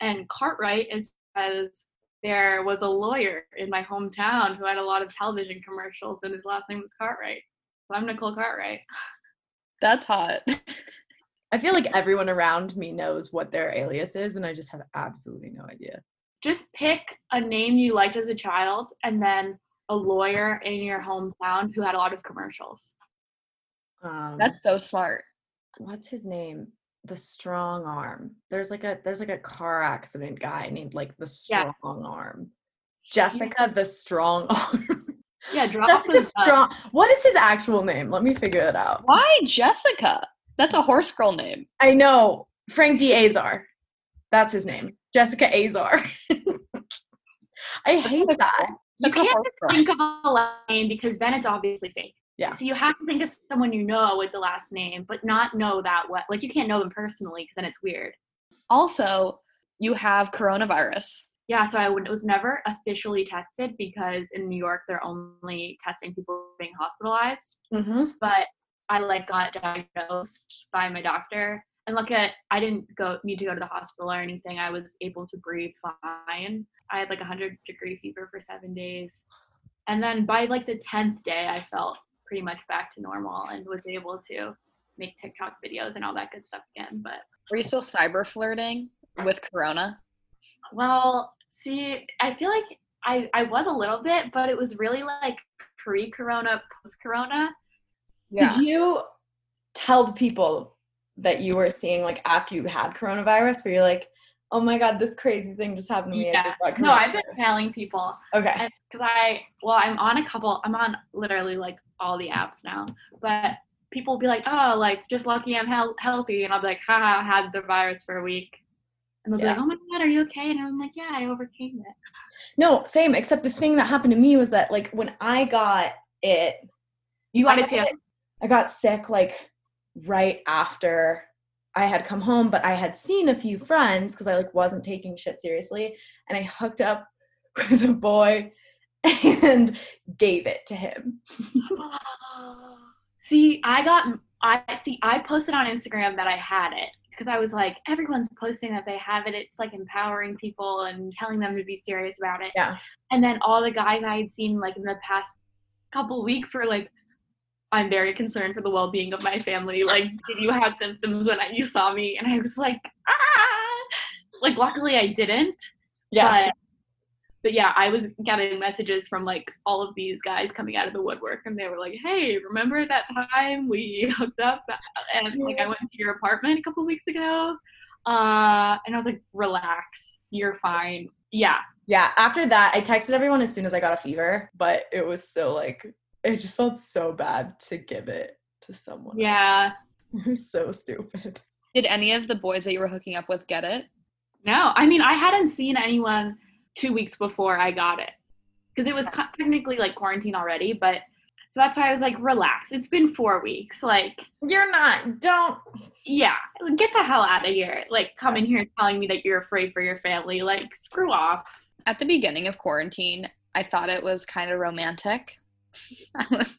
And Cartwright is because there was a lawyer in my hometown who had a lot of television commercials, and his last name was Cartwright. So I'm Nicole Cartwright. That's hot. (laughs) I feel like everyone around me knows what their alias is, and I just have absolutely no idea. Just pick a name you liked as a child, and then a lawyer in your hometown who had a lot of commercials. Um, That's so smart. what's his name? The strong arm. There's like a there's like a car accident guy named like the Yeah. strong arm. Jessica the strong (laughs) arm. Yeah, drop Jessica strong. What is his actual name? Let me figure it out. Why Jessica? That's a horse girl name. I know Frank D. Azar. That's his name. Jessica Azar. (laughs) I hate that. You That's a can't think of a last name because then it's obviously fake. Yeah. So you have to think of someone you know with the last name, but not know that what like you can't know them personally because then it's weird. Also, you have coronavirus. Yeah, so I was never officially tested because in New York they're only testing people being hospitalized. Mm-hmm. But I like got diagnosed by my doctor, and look at I didn't go need to go to the hospital or anything. I was able to breathe fine. I had like a hundred degree fever for seven days, and then by like the tenth day, I felt pretty much back to normal and was able to make TikTok videos and all that good stuff again. But Were you still cyber flirting with Corona? Well, see, I feel like I I was a little bit, but it was really like pre-corona, post-corona. Yeah. Did you tell the people that you were seeing like after you had coronavirus where you're like, oh my god, this crazy thing just happened to me. Yeah. just No, I've been telling people Okay. because I well, I'm on a couple. I'm on literally like all the apps now, but people will be like, "Oh, like just lucky I'm hel- healthy," and I'll be like, "Haha, I had the virus for a week." And they'll be like, "Oh my god, are you okay?" And I'm like, "Yeah, I overcame it." No, same, except the thing that happened to me was that like when I got it, You got I it too. I got sick like right after I had come home, but I had seen a few friends because I like wasn't taking shit seriously, and I hooked up (laughs) with a boy and gave it to him. (laughs) (gasps) see, I got I see. I posted on Instagram that I had it because I was like, everyone's posting that they have it. It's like empowering people and telling them to be serious about it. Yeah. And then all the guys I had seen like in the past couple weeks were like, I'm very concerned for the well-being of my family. Like, (laughs) did you have symptoms when I, you saw me? And I was like, ah. Like, luckily I didn't. Yeah. But, but yeah, I was getting messages from like all of these guys coming out of the woodwork, and they were like, "Hey, remember that time we (laughs) hooked up and like I went to your apartment a couple weeks ago?" Uh, and I was like, "Relax, you're fine." Yeah, Yeah, after that, I texted everyone as soon as I got a fever, but it was still like, it just felt so bad to give it to someone. yeah. (laughs) It was so stupid. Did any of the boys that you were hooking up with get it? No, I mean I hadn't seen anyone two weeks before I got it because it was technically like quarantine already, but. So that's why I was like, relax. It's been four weeks. Like, You're not, don't. yeah, get the hell out of here. Like, come in here telling me that you're afraid for your family. Like, screw off. At the beginning of quarantine, I thought it was kind of romantic. (laughs) I was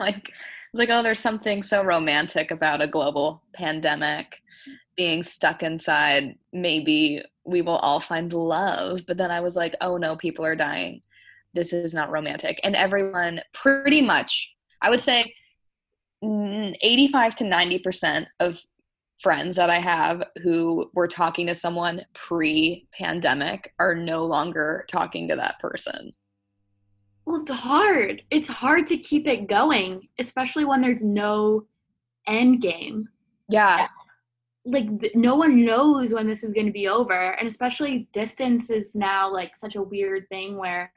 like, I was like, oh, there's something so romantic about a global pandemic, being stuck inside. Maybe we will all find love. But then I was like, oh no, people are dying. This is not romantic. And everyone, pretty much, I would say, mm, 85 to 90 percent of friends that I have who were talking to someone pre pandemic are no longer talking to that person. Well, it's hard. It's hard to keep it going, especially when there's no end game. Yeah. Like, no one knows when this is going to be over. And especially distance is now like such a weird thing where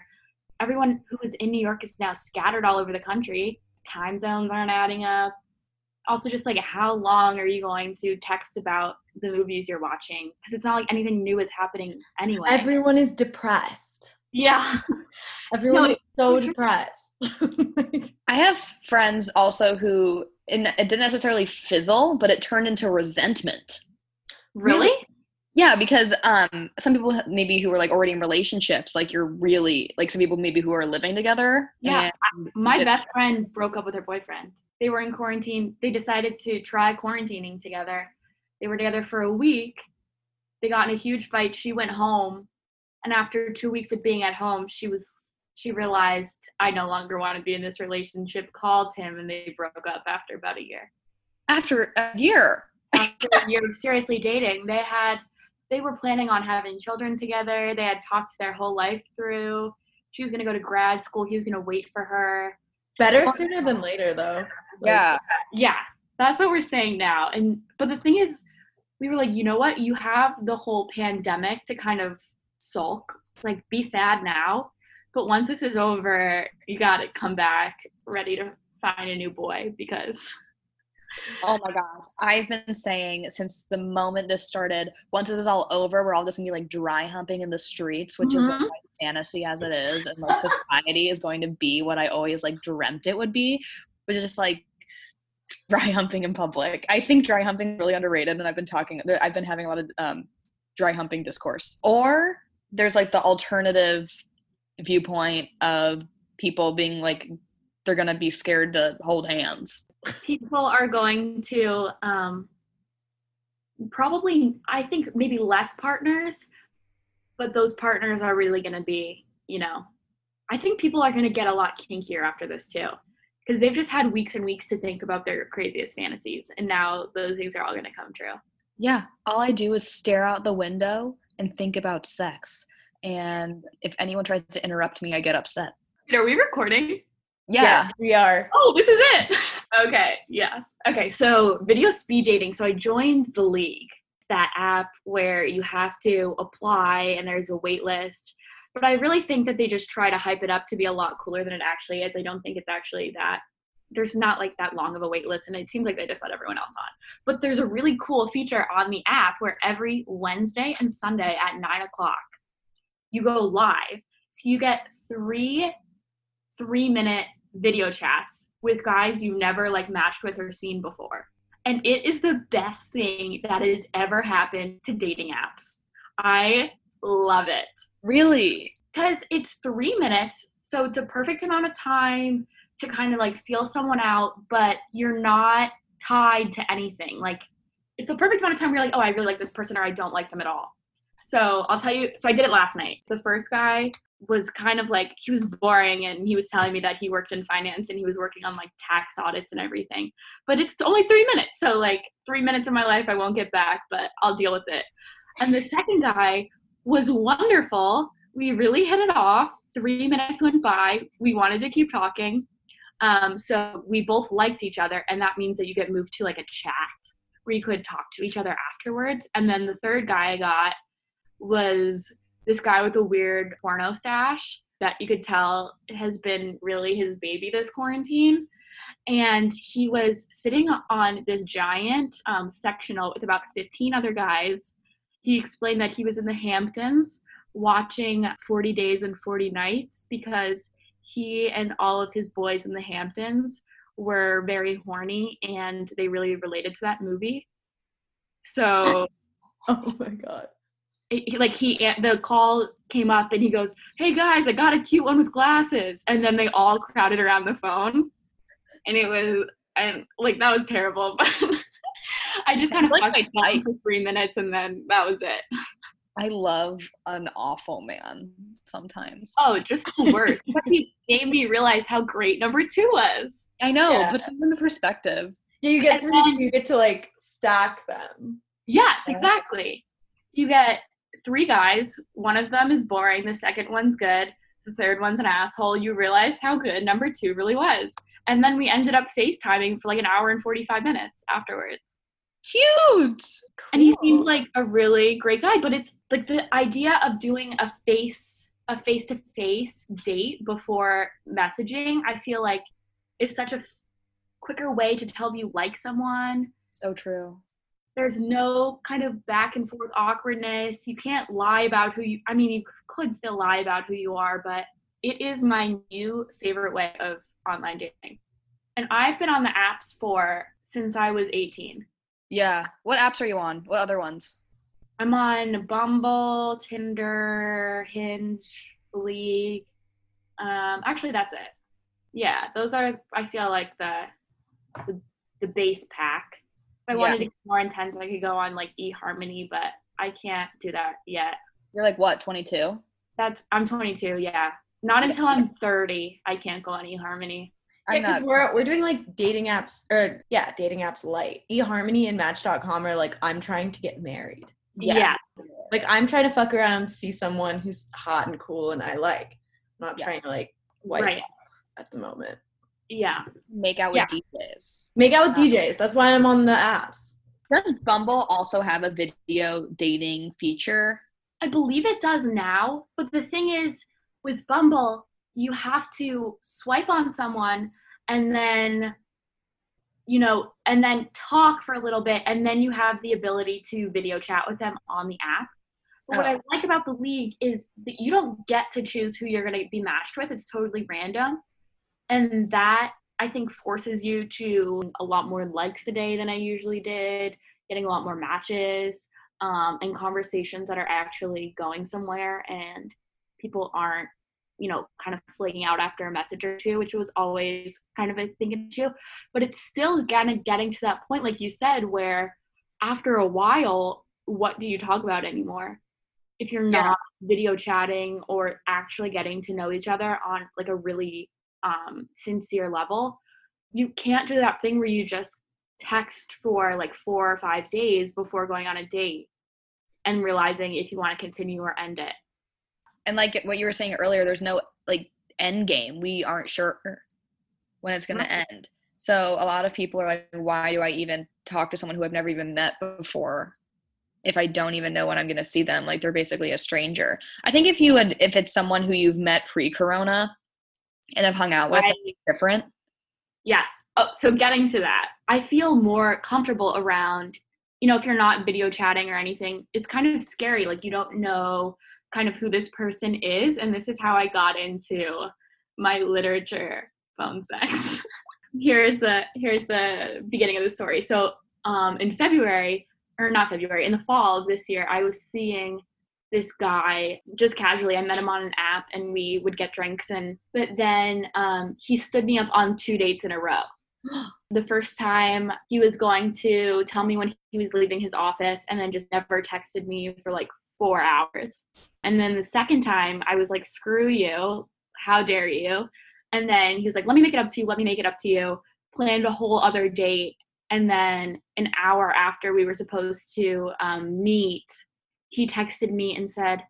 everyone who is in New York is now scattered all over the country. Time zones aren't adding up. Also, just like how long are you going to text about the movies you're watching? Because it's not like anything new is happening anyway. Everyone is depressed. yeah. (laughs) Everyone No, is so depressed. (laughs) I have friends also who and it didn't necessarily fizzle, but it turned into resentment. Really? Yeah, because um some people maybe who were like already in relationships, like you're really like some people maybe who are living together. Yeah, My just- best friend broke up with her boyfriend. They were in quarantine. They decided to try quarantining together. They were together for a week. They got in a huge fight. She went home And after two weeks of being at home, she was she realized I no longer want to be in this relationship, called him, and they broke up after about a year. After a year. After a year of seriously dating, they had they were planning on having children together. They had talked their whole life through. She was gonna go to grad school. He was gonna wait for her. Better sooner than later, though. Like, Yeah. Yeah, that's what we're saying now. And but the thing is, we were like, you know what? You have the whole pandemic to kind of sulk, like be sad now. But once this is over, you got to come back ready to find a new boy because Oh my gosh. I've been saying since the moment this started, once this is all over, we're all just gonna be like dry humping in the streets, which is like my fantasy as it is. And like society is going to be what I always like dreamt it would be, which is just like dry humping in public. I think dry humping is really underrated, and I've been talking I've been having a lot of um dry humping discourse. Or there's like the alternative viewpoint of people being like they're gonna be scared to hold hands. people are going to um, probably, I think, maybe less partners, but those partners are really to be, you know, I think people are to get a lot kinkier after this too. Because they've just had weeks and weeks to think about their craziest fantasies, and now those things are all to come true. Yeah, all I do is stare out the window and think about sex. And if anyone tries to interrupt me, I get upset. Are we recording? Yeah. we are. Oh, this is it. (laughs) okay, yes. Okay, so video speed dating. So I joined the league, that app where you have to apply and there's a wait list. But I really think that they just try to hype it up to be a lot cooler than it actually is. I don't think it's actually that. There's not like that long of a wait list, and it seems like they just let everyone else on. But there's a really cool feature on the app where every Wednesday and Sunday at nine o'clock, you go live. So you get three three minute video chats with guys you've never like matched with or seen before. And it is the best thing that has ever happened to dating apps. I love it Really? because it's three minutes. So it's a perfect amount of time to kind of like feel someone out, but you're not tied to anything. Like it's the perfect amount of time where you're like, oh, I really like this person or I don't like them at all. So I'll tell you, so I did it last night. The first guy was kind of like, he was boring and he was telling me that he worked in finance and he was working on like tax audits and everything. But it's only three minutes. So like three minutes of my life I won't get back, but I'll deal with it. And the second guy was wonderful. We really hit it off. Three minutes went by. We wanted to keep talking. Um, so we both liked each other, and that means that you get moved to like a chat where you could talk to each other afterwards. And then the third guy I got was this guy with a weird porno stash that you could tell has been really his baby this quarantine. And he was sitting on this giant um, sectional with about 15 other guys. He explained that he was in the Hamptons watching 40 Days and 40 Nights because he and all of his boys in the Hamptons were very horny and they really related to that movie. So (laughs) Oh my god. He, like he the call came up and he goes, "Hey guys, I got a cute one with glasses," and then they all crowded around the phone, and it was and like that was terrible. (laughs) But I just kind of Like fucked my type. for three minutes, and then that was it. I love an awful man sometimes. Oh, just the worst. but he made me realize how great number two was. I know, Yeah. puts things into perspective. Yeah, you get three, then- you get to like stack them. Yes, exactly. You get three guys. One of them is boring. The second one's good. The third one's an asshole. You realize how good number two really was. And then we ended up FaceTiming for like an hour and 45 minutes afterwards. Cute. And he Cool. seems like a really great guy, but it's like the idea of doing a face a face to face date before messaging, I feel like is such a f- quicker way to tell if you like someone So true. There's no kind of back and forth awkwardness. You can't lie about who you I mean you could still lie about who you are, but it is my new favorite way of online dating. And I've been on the apps for since I was 18. Yeah. What apps are you on? What other ones? I'm on Bumble, Tinder, Hinge, League. Um actually that's it. Yeah, those are I feel like the the, the base pack. If I Yeah. wanted to get more intense, I could go on like eHarmony, but I can't do that yet. You're like what, 22? That's I'm 22. Yeah, not until I'm 30 I can't go on eHarmony. Yeah, because we're we're doing like dating apps or yeah, dating apps light. eHarmony and Match.com are like I'm trying to get married. Yeah. Like I'm trying to fuck around, see someone who's hot and cool and I like. I'm not Yeah. trying to like wipe Right. at the moment. Yeah. Make out with DJs. Make out with Um, DJs. That's why I'm on the apps. Does Bumble also have a video dating feature? I believe it does now, but the thing is with Bumble, you have to swipe on someone and then you know, and then talk for a little bit and then you have the ability to video chat with them on the app. But what I like about the league is that you don't get to choose who you're going to be matched with. It's totally random. And that I think forces you to a lot more likes a day than I usually did, getting a lot more matches um, and conversations that are actually going somewhere and people aren't you know kind of flaking out after a message or two which was always kind of a thing an issue but it still is kind of getting to that point like you said where after a while what do you talk about anymore if you're Yeah. not video chatting or actually getting to know each other on like a really um, sincere level you can't do that thing where you just text for like four or five days before going on a date and realizing if you want to continue or end it. And like what you were saying earlier, there's no like end game. We aren't sure when it's going to end. So a lot of people are like, why do I even talk to someone who I've never even met before? If I don't even know when I'm going to see them, like they're basically a stranger. I think if you had, if it's someone who you've met pre-corona and have hung out with, different. Yes. Oh, so getting to that, I feel more comfortable around, you know, if you're not video chatting or anything, it's kind of scary. Like you don't know kind of who this person is. And this is how I got into my literature phone sex. (laughs) here's the here's the beginning of the story. So um in February, or not February, in the fall of this year, I was seeing this guy just casually. I met him on an app and we would get drinks and but then um he stood me up on two dates in a row. (gasps) the first time he was going to tell me when he was leaving his office and then just never texted me for like four hours. And then the second time I was like, screw you, how dare you? And then he was like, let me make it up to you, let me make it up to you. Planned a whole other date. And then an hour after we were supposed to um, meet, he texted me and said,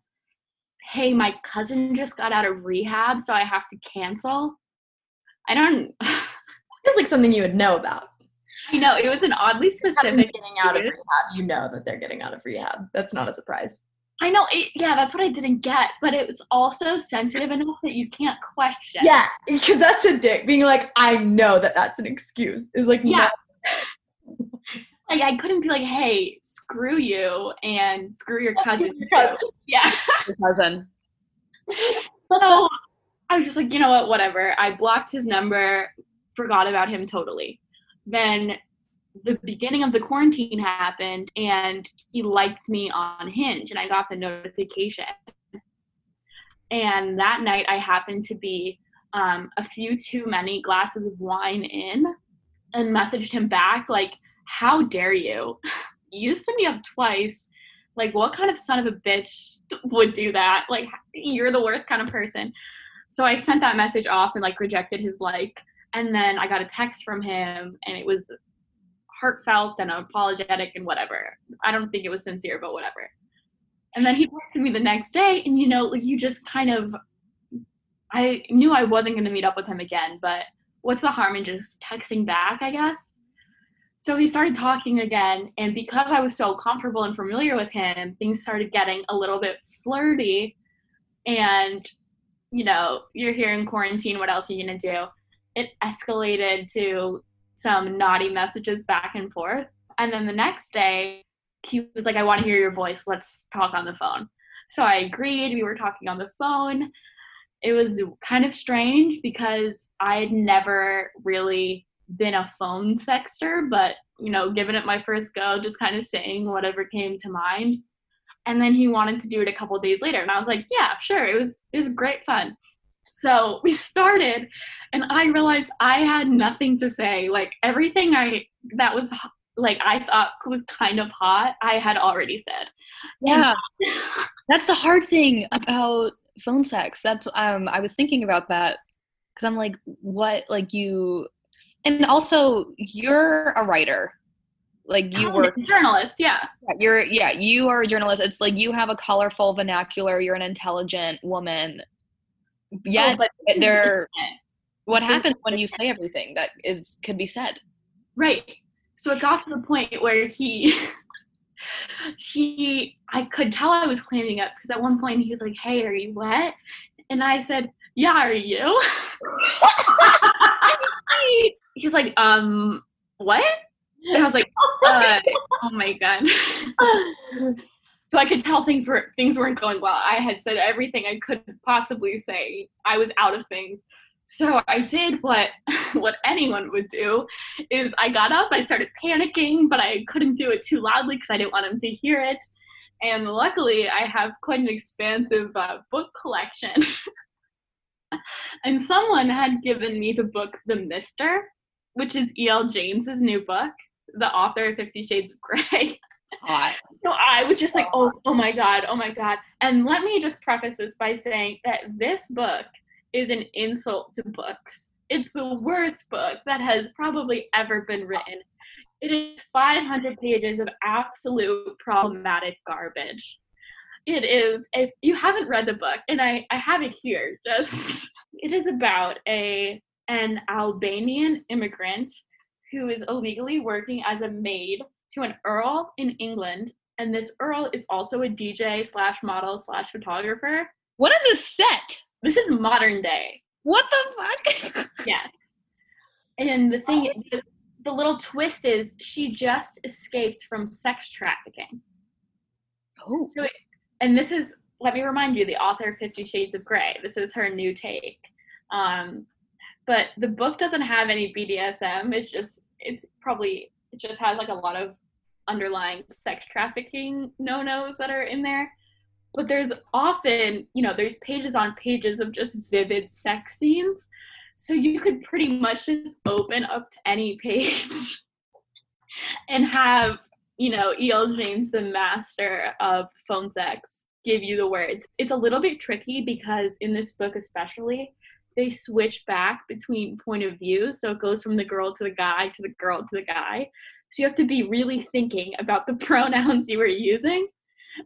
hey, my cousin just got out of rehab, so I have to cancel. I don't, (laughs) It's like something you would know about. I know, it was an oddly specific. getting out of rehab, you know that they're getting out of rehab. That's not a surprise. I know, it, yeah, that's what I didn't get, but it was also sensitive enough that you can't question. Yeah, because that's a dick. Being like, I know that that's an excuse is like, Yeah. no. Like I couldn't be like, hey, screw you and screw your cousin. your cousin. (laughs) Yeah. Your cousin. (laughs) So I was just like, you know what, whatever. I blocked his number, forgot about him totally. Then the beginning of the quarantine happened and he liked me on Hinge and I got the notification. And that night I happened to be um, a few too many glasses of wine in and messaged him back like, how dare you? (laughs) You to me up twice. Like, what kind of son of a bitch (laughs) would do that? Like, you're the worst kind of person. So I sent that message off and like rejected his like. And then I got a text from him and it was heartfelt and apologetic and whatever. I don't think it was sincere, but whatever. And then he texted me the next day and you know, like you just kind of I knew I wasn't gonna meet up with him again, but what's the harm in just texting back, I guess? So he started talking again, and because I was so comfortable and familiar with him, things started getting a little bit flirty. And, you know, you're here in quarantine, what else are you gonna do? It escalated to some naughty messages back and forth. And then the next day, he was like, I wanna hear your voice, let's talk on the phone. So I agreed, we were talking on the phone. It was kind of strange because I had never really been a phone sexter, but you know, giving it my first go, just kind of saying whatever came to mind. And then he wanted to do it a couple days later, and I was like, "Yeah, sure." It was it was great fun. So (laughs) we started, and I realized I had nothing to say. Like everything I that was like I thought was kind of hot, I had already said. Yeah. (laughs) That's the hard thing about phone sex. That's um I was thinking about that cuz I'm like what like you and also you're a writer. Like you oh, I'm work a journalist, yeah. You're yeah, you are a journalist. It's like you have a colorful vernacular. You're an intelligent woman. yeah Oh, but this is there what happens when you say everything that is could be said? Right. So it got to the point where he (laughs) he I could tell I was clamming up because at one point he was like, Hey, are you wet? And I said, Yeah, are you? (laughs) (laughs) he, he's like, um, what? And I was like, (laughs) uh, oh my god. so I could tell things were things weren't going well. I had said everything I could possibly say. I was out of things. So I did what (laughs) what anyone would do is I got up, I started panicking, but I couldn't do it too loudly because I didn't want him to hear it. And luckily, I have quite an expansive uh, book collection. (laughs) and someone had given me the book The Mister, which is E.L. James's new book, the author of Fifty Shades of Grey. (laughs) Hot. So I was just like, oh, oh my God, oh my God. And let me just preface this by saying that this book is an insult to books. It's the worst book that has probably ever been written. It is 500 pages of absolute problematic garbage. It is, if you haven't read the book, and I, I have it here, just, (laughs) it is about a, an Albanian immigrant who is illegally working as a maid to an earl in England, and this earl is also a DJ slash model slash photographer. What is this set? This is modern day. What the fuck? (laughs) Yes. And the thing, the, the little twist is she just escaped from sex trafficking. oh. So, it, and this is, let me remind you, the author of Fifty Shades of Grey. This is her new take. Um, but the book doesn't have any BDSM. It's just, it's probably, it just has like a lot of underlying sex trafficking no nos that are in there. But there's often, you know, there's pages on pages of just vivid sex scenes. So you could pretty much just open up to any page (laughs) and have, you know, E.L. James, the master of phone sex, give you the words. It's a little bit tricky because in this book, especially, they switch back between point of view. So it goes from the girl to the guy to the girl to the guy. So you have to be really thinking about the (laughs) pronouns you were using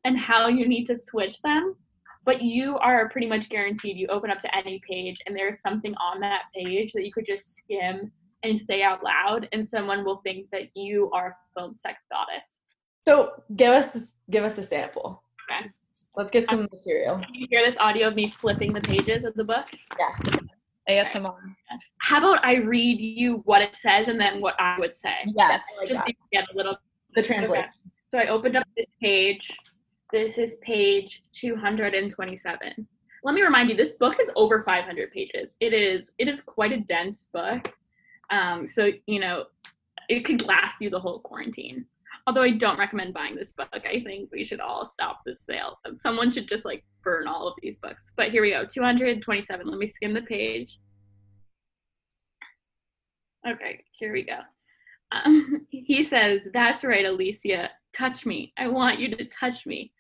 and how you need to switch them. But you are pretty much guaranteed you open up to any page and there's something on that page that you could just skim and say out loud, and someone will think that you are a phone sex goddess. So give us give us a sample. Okay. Let's get some material. Can you hear this audio of me flipping the pages of the book? Yes. ASMR. How about I read you what it says and then what I would say? Yes. like just that. so get a little The translation. Okay. So I opened up this page. This is page 227. Let me remind you, this book is over 500 pages. It is it is quite a dense book. Um, so you know, it could last you the whole quarantine. Although I don't recommend buying this book. I think we should all stop this sale. Someone should just like burn all of these books. But here we go, 227. Let me skim the page. Okay, here we go. Um, (laughs) he says, That's right, Alicia. Touch me. I want you to touch me.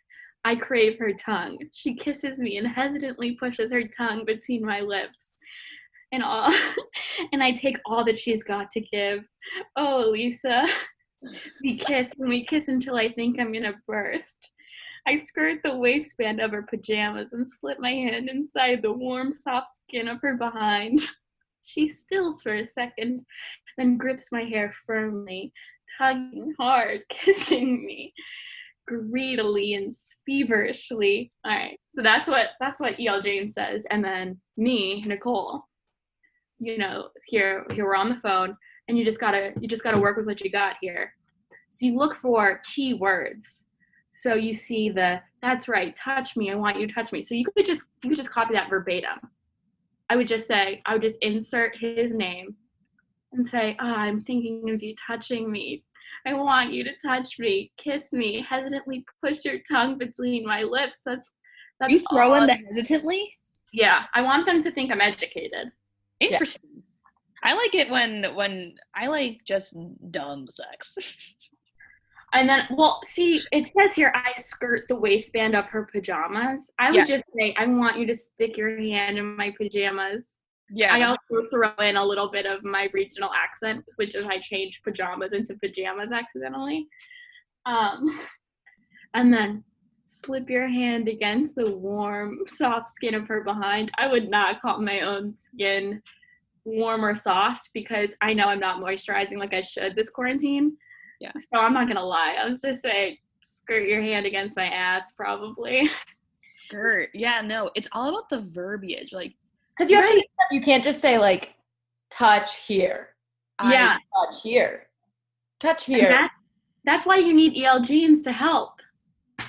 I crave her tongue. She kisses me and hesitantly pushes her tongue between my lips. And all (laughs) and I take all that she's got to give. Oh, Lisa. (laughs) We kiss and we kiss until I think I'm gonna burst. I skirt the waistband of her pajamas and slip my hand inside the warm, soft skin of her behind. She stills for a second, then grips my hair firmly, tugging hard, (laughs) kissing me greedily and feverishly. All right, so that's what that's what E.L. James says, and then me, Nicole. You know, here here we're on the phone, and you just gotta you just gotta work with what you got here. So you look for key words. So you see the that's right, touch me. I want you to touch me. So you could just you could just copy that verbatim. I would just say I would just insert his name and say, oh, I'm thinking of you touching me. I want you to touch me, kiss me, hesitantly push your tongue between my lips. That's that's You throw in the hesitantly? yeah. I want them to think I'm educated. Interesting. I like it when when I like just dumb sex. (laughs) And then, well, see, it says here, I skirt the waistband of her pajamas. I would Yeah. just say, I want you to stick your hand in my pajamas. Yeah. I also throw in a little bit of my regional accent, which is I change pajamas into pajamas accidentally. Um, (laughs) and then slip your hand against the warm, soft skin of her behind. I would not call my own skin warm or soft because I know I'm not moisturizing like I should this quarantine. Yeah. So I'm not gonna lie. I was just say skirt your hand against my ass, probably. Skirt. Yeah, no, it's all about the verbiage. Like, Because you have to. You can't just say like, touch here. I Yeah. touch here. Touch here. that, that's why you need E.L. James to help.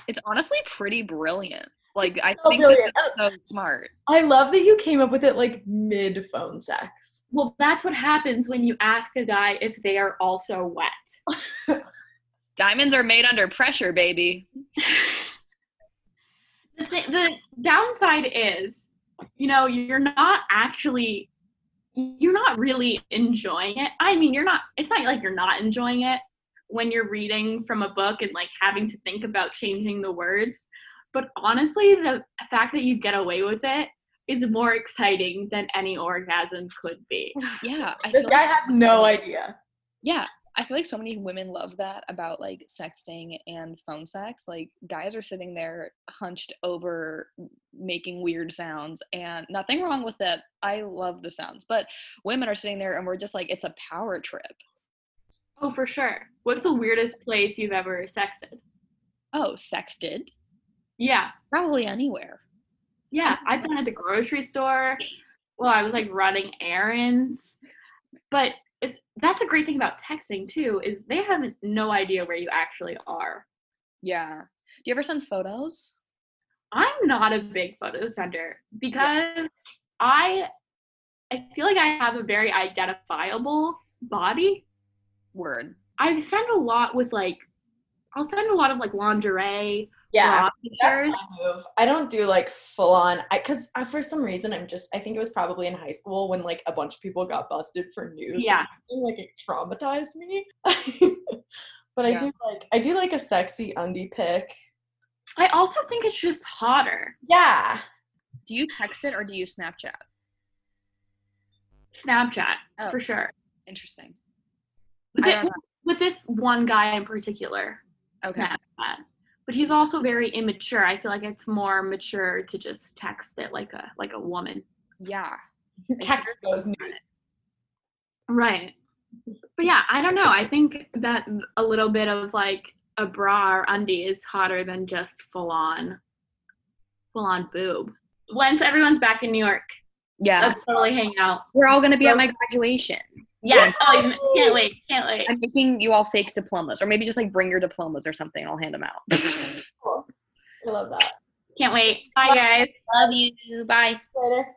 it's honestly pretty brilliant. Like, I So think that's oh, so smart. I love that you came up with it like mid phone sex. Well, that's what happens when you ask a guy if they are also wet. (laughs) Diamonds are made under pressure, baby. (laughs) The, th- the downside is, you know, you're not actually, you're not really enjoying it. I mean, you're not, it's not like you're not enjoying it when you're reading from a book and like having to think about changing the words. But honestly, the fact that you get away with it is more exciting than any orgasm could be. Yeah. I This guy like- has no idea. Yeah, I feel like so many women love that about like sexting and phone sex. Like guys are sitting there hunched over making weird sounds and nothing wrong with that. I love the sounds. But women are sitting there and we're just like it's a power trip. Oh, for sure. What's the weirdest place you've ever sexted? Oh, sexted? Yeah. Probably anywhere. Yeah, I've done it at the grocery store. Well, I was like running errands. But it's, that's a great thing about texting too is they have no idea where you actually are. Yeah. Do you ever send photos? I'm not a big photo sender because I I feel like I have a very identifiable body. Word. I send a lot with like I'll send a lot of like lingerie, Yeah. That's my move. I don't do like full on. I because for some reason I'm just. I think it was probably in high school when like a bunch of people got busted for nudes. Yeah. like it traumatized me. (laughs) but I Yeah. do like I do like a sexy undie pic. I also think it's just hotter. Yeah. Do you text it or do you Snapchat? Snapchat Oh. for sure. Interesting. With, it- with this one guy in particular, Okay. Snapchat. But he's also very immature. I feel like it's more mature to just text it like a like a woman. Yeah. (laughs) Text those nudes. Right. But yeah, I don't know. I think that a little bit of like a bra or undie is hotter than just full on full on boob. Once everyone's back in New York, Yeah. let's totally hang out. We're all gonna be at my graduation. Yes. Oh, I can't wait. Can't wait. I'm making you all fake diplomas, or maybe just like bring your diplomas or something. I'll hand them out. Cool. I love that. (laughs) Can't wait. Bye guys. Love you. Bye. Later.